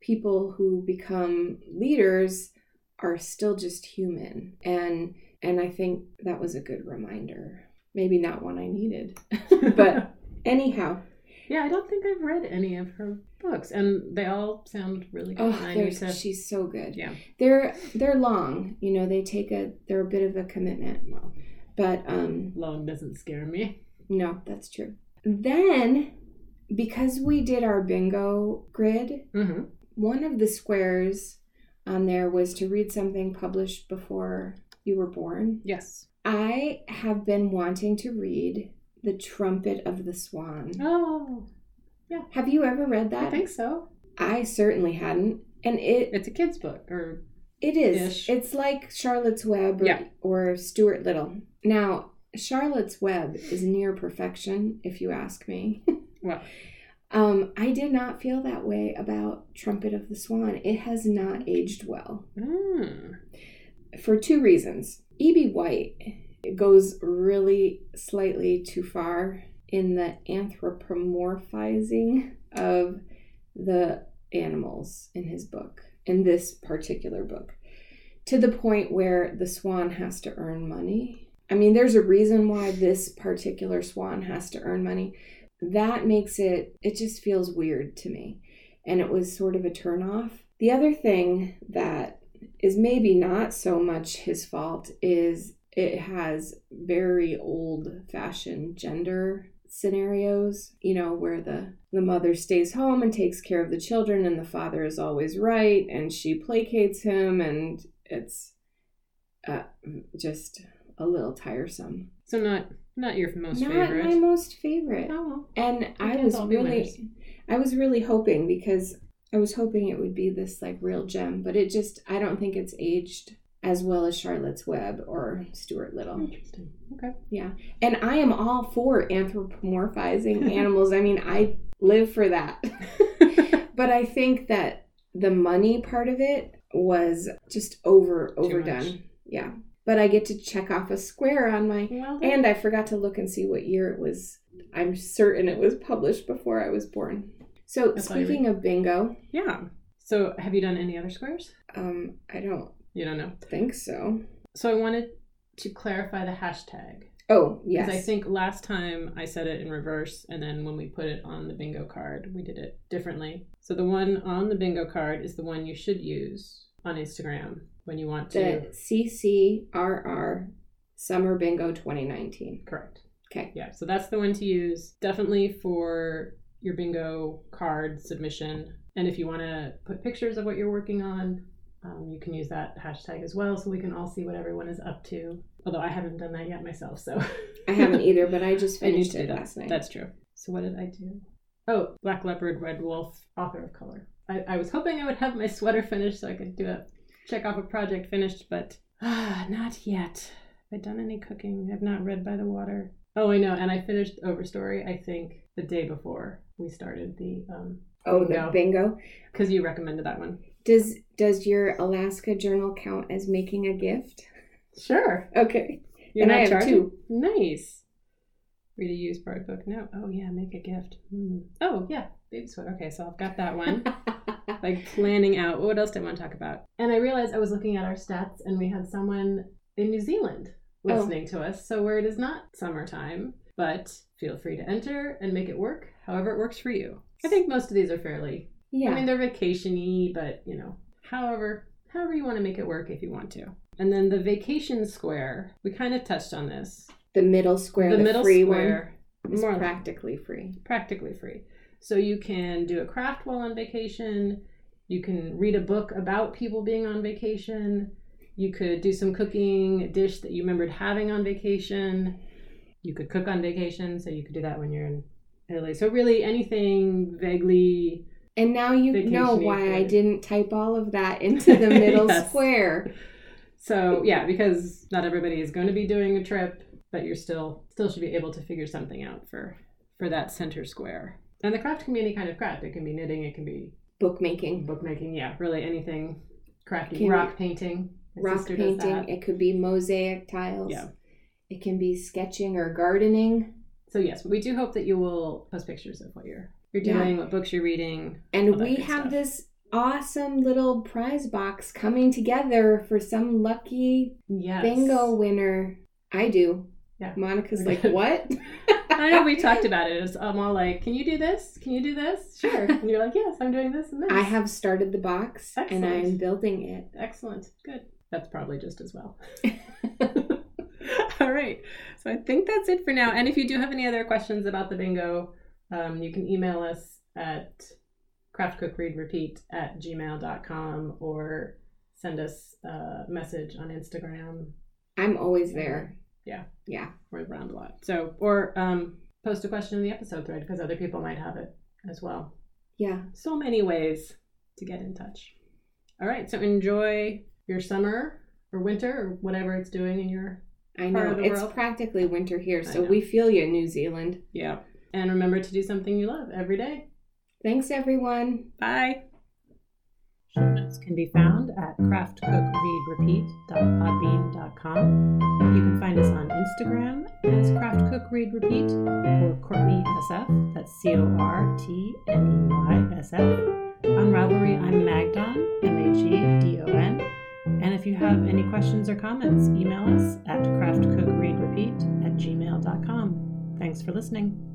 people who become leaders are still just human and and I think that was a good reminder. Maybe not one I needed. (laughs) But- (laughs) Anyhow, yeah, I don't think I've read any of her books, and they all sound really good. oh, and I need there's, to, she's so good. yeah. They're they're long, you know, they take a they're a bit of a commitment. But um long doesn't scare me. no, that's true. Then because we did our bingo grid, Mm-hmm. One of the squares on there was to read something published before you were born. Yes. I have been wanting to read The Trumpet of the Swan. Oh, yeah. Have you ever read that? I think so. I certainly hadn't. And it It's a kid's book, or it is. Ish. It's like Charlotte's Web or, Yeah. or Stuart Little. Now, Charlotte's Web is near perfection, if you ask me. (laughs) well, Um, I did not feel that way about Trumpet of the Swan. It has not aged well. mm, for two reasons. E.B. White goes really slightly too far in the anthropomorphizing of the animals in his book, in this particular book, to the point where the swan has to earn money. I mean, there's a reason why this particular swan has to earn money. That makes it, it just feels weird to me. And it was sort of a turnoff. The other thing that is maybe not so much his fault is it has very old fashioned gender scenarios you know where the the mother stays home and takes care of the children and the father is always right and she placates him and it's uh, just a little tiresome so not not your most not favorite. my most favorite oh, well. and I was really. I was really hoping because I was hoping it would be this like real gem, but it just, I don't think it's aged as well as Charlotte's Web or Stuart Little. Interesting. Okay. Yeah. And I am all for anthropomorphizing (laughs) animals. I mean, I live for that. (laughs) but I think that the money part of it was just over overdone. Yeah. But I get to check off a square on my well, and I forgot to look and see what year it was. I'm certain it was published before I was born. So That's all you speaking of bingo, yeah. So have you done any other squares? um, I don't You don't know. think so. So I wanted to clarify the hashtag. Oh yes. Because I think last time I said it in reverse, and then when we put it on the bingo card, we did it differently. So the one on the bingo card is the one you should use on Instagram when you want to. the CCRR Summer Bingo 2019. Correct. Okay. Yeah, so that's the one to use. Definitely for your bingo card submission. And if you want to put pictures of what you're working on, um, you can use that hashtag as well so we can all see what everyone is up to. Although I haven't done that yet myself, so. I haven't either, but I (laughs) just finished do it last night. That's true. So what did I do? Oh, Black Leopard, Red Wolf, author of color. I, I was hoping I would have my sweater finished so I could do a check off a project finished, but ah, not yet. Have I done any cooking? I've not read by the water. Oh, I know. And I finished Overstory, I think, the day before we started the um Oh, the bingo. because you recommended that one. Does does your Alaska journal count as making a gift? Sure. Okay. You're and not I have charging? two. Nice. Read a used part book. No. Oh yeah, make a gift. Hmm. Oh yeah, baby sweater. Okay, so I've got that one. (laughs) like planning out what else do I want to talk about. And I realized I was looking at our stats and we had someone in New Zealand Oh. listening to us. So where it is not summertime, but feel free to enter and make it work however it works for you. I think most of these are fairly yeah. I mean they're vacation-y, but you know, however however you want to make it work if you want to. And then the vacation square, we kind of touched on this. the middle square, the, the, middle free square one, is more practically free. practically free. So you can do a craft while on vacation. You can read a book about people being on vacation. You could do some cooking, a dish that you remembered having on vacation. You could cook on vacation, so you could do that when you're in Italy. So really anything vaguely And now you know why I didn't type all of that (laughs) into the middle Yes. square. So yeah, because not everybody is going to be doing a trip, but you're still still should be able to figure something out for for that center square. And the craft can be any kind of craft. It can be knitting, it can be Bookmaking, bookmaking, yeah, really anything crafty. Can- rock painting. My rock painting. It could be mosaic tiles. Yeah. It can be sketching or gardening. So yes, we do hope that you will post pictures of what you're you're Yeah. doing, what books you're reading. And we have stuff. this awesome little prize box coming together for some lucky Yes. bingo winner. I do. Yeah. Monica's like, what? (laughs) I know we talked (laughs) about it. It's, I'm all like, "Can you do this? Can you do this?" Sure. And you're like, "Yes, I'm doing this and this." I have started the box and I'm building it. Excellent. Good. That's probably just as well. (laughs) All right. So I think that's it for now. And if you do have any other questions about the bingo, um, you can email us at craftcookreadrepeat at gmail.com or send us a message on Instagram. I'm always there. Yeah. Yeah. We're around a lot. So, or um, post a question in the episode thread because other people might have it as well. Yeah. So many ways to get in touch. All right. So enjoy your summer or winter or whatever it's doing in your I Part know. of the It's world. practically winter here, so we feel you, New Zealand. Yeah. And remember to do something you love every day. Thanks, everyone. Bye. Show notes can be found at craftcookreadrepeat.podbean.com. You can find us on Instagram as Craft Cook Read Repeat or Cortney SF. That's C O R T N E Y S F. On Ravelry, I'm Magdon, M A G D O N. And if you have any questions or comments, email us at craftcookreadrepeat at gmail.com. Thanks for listening.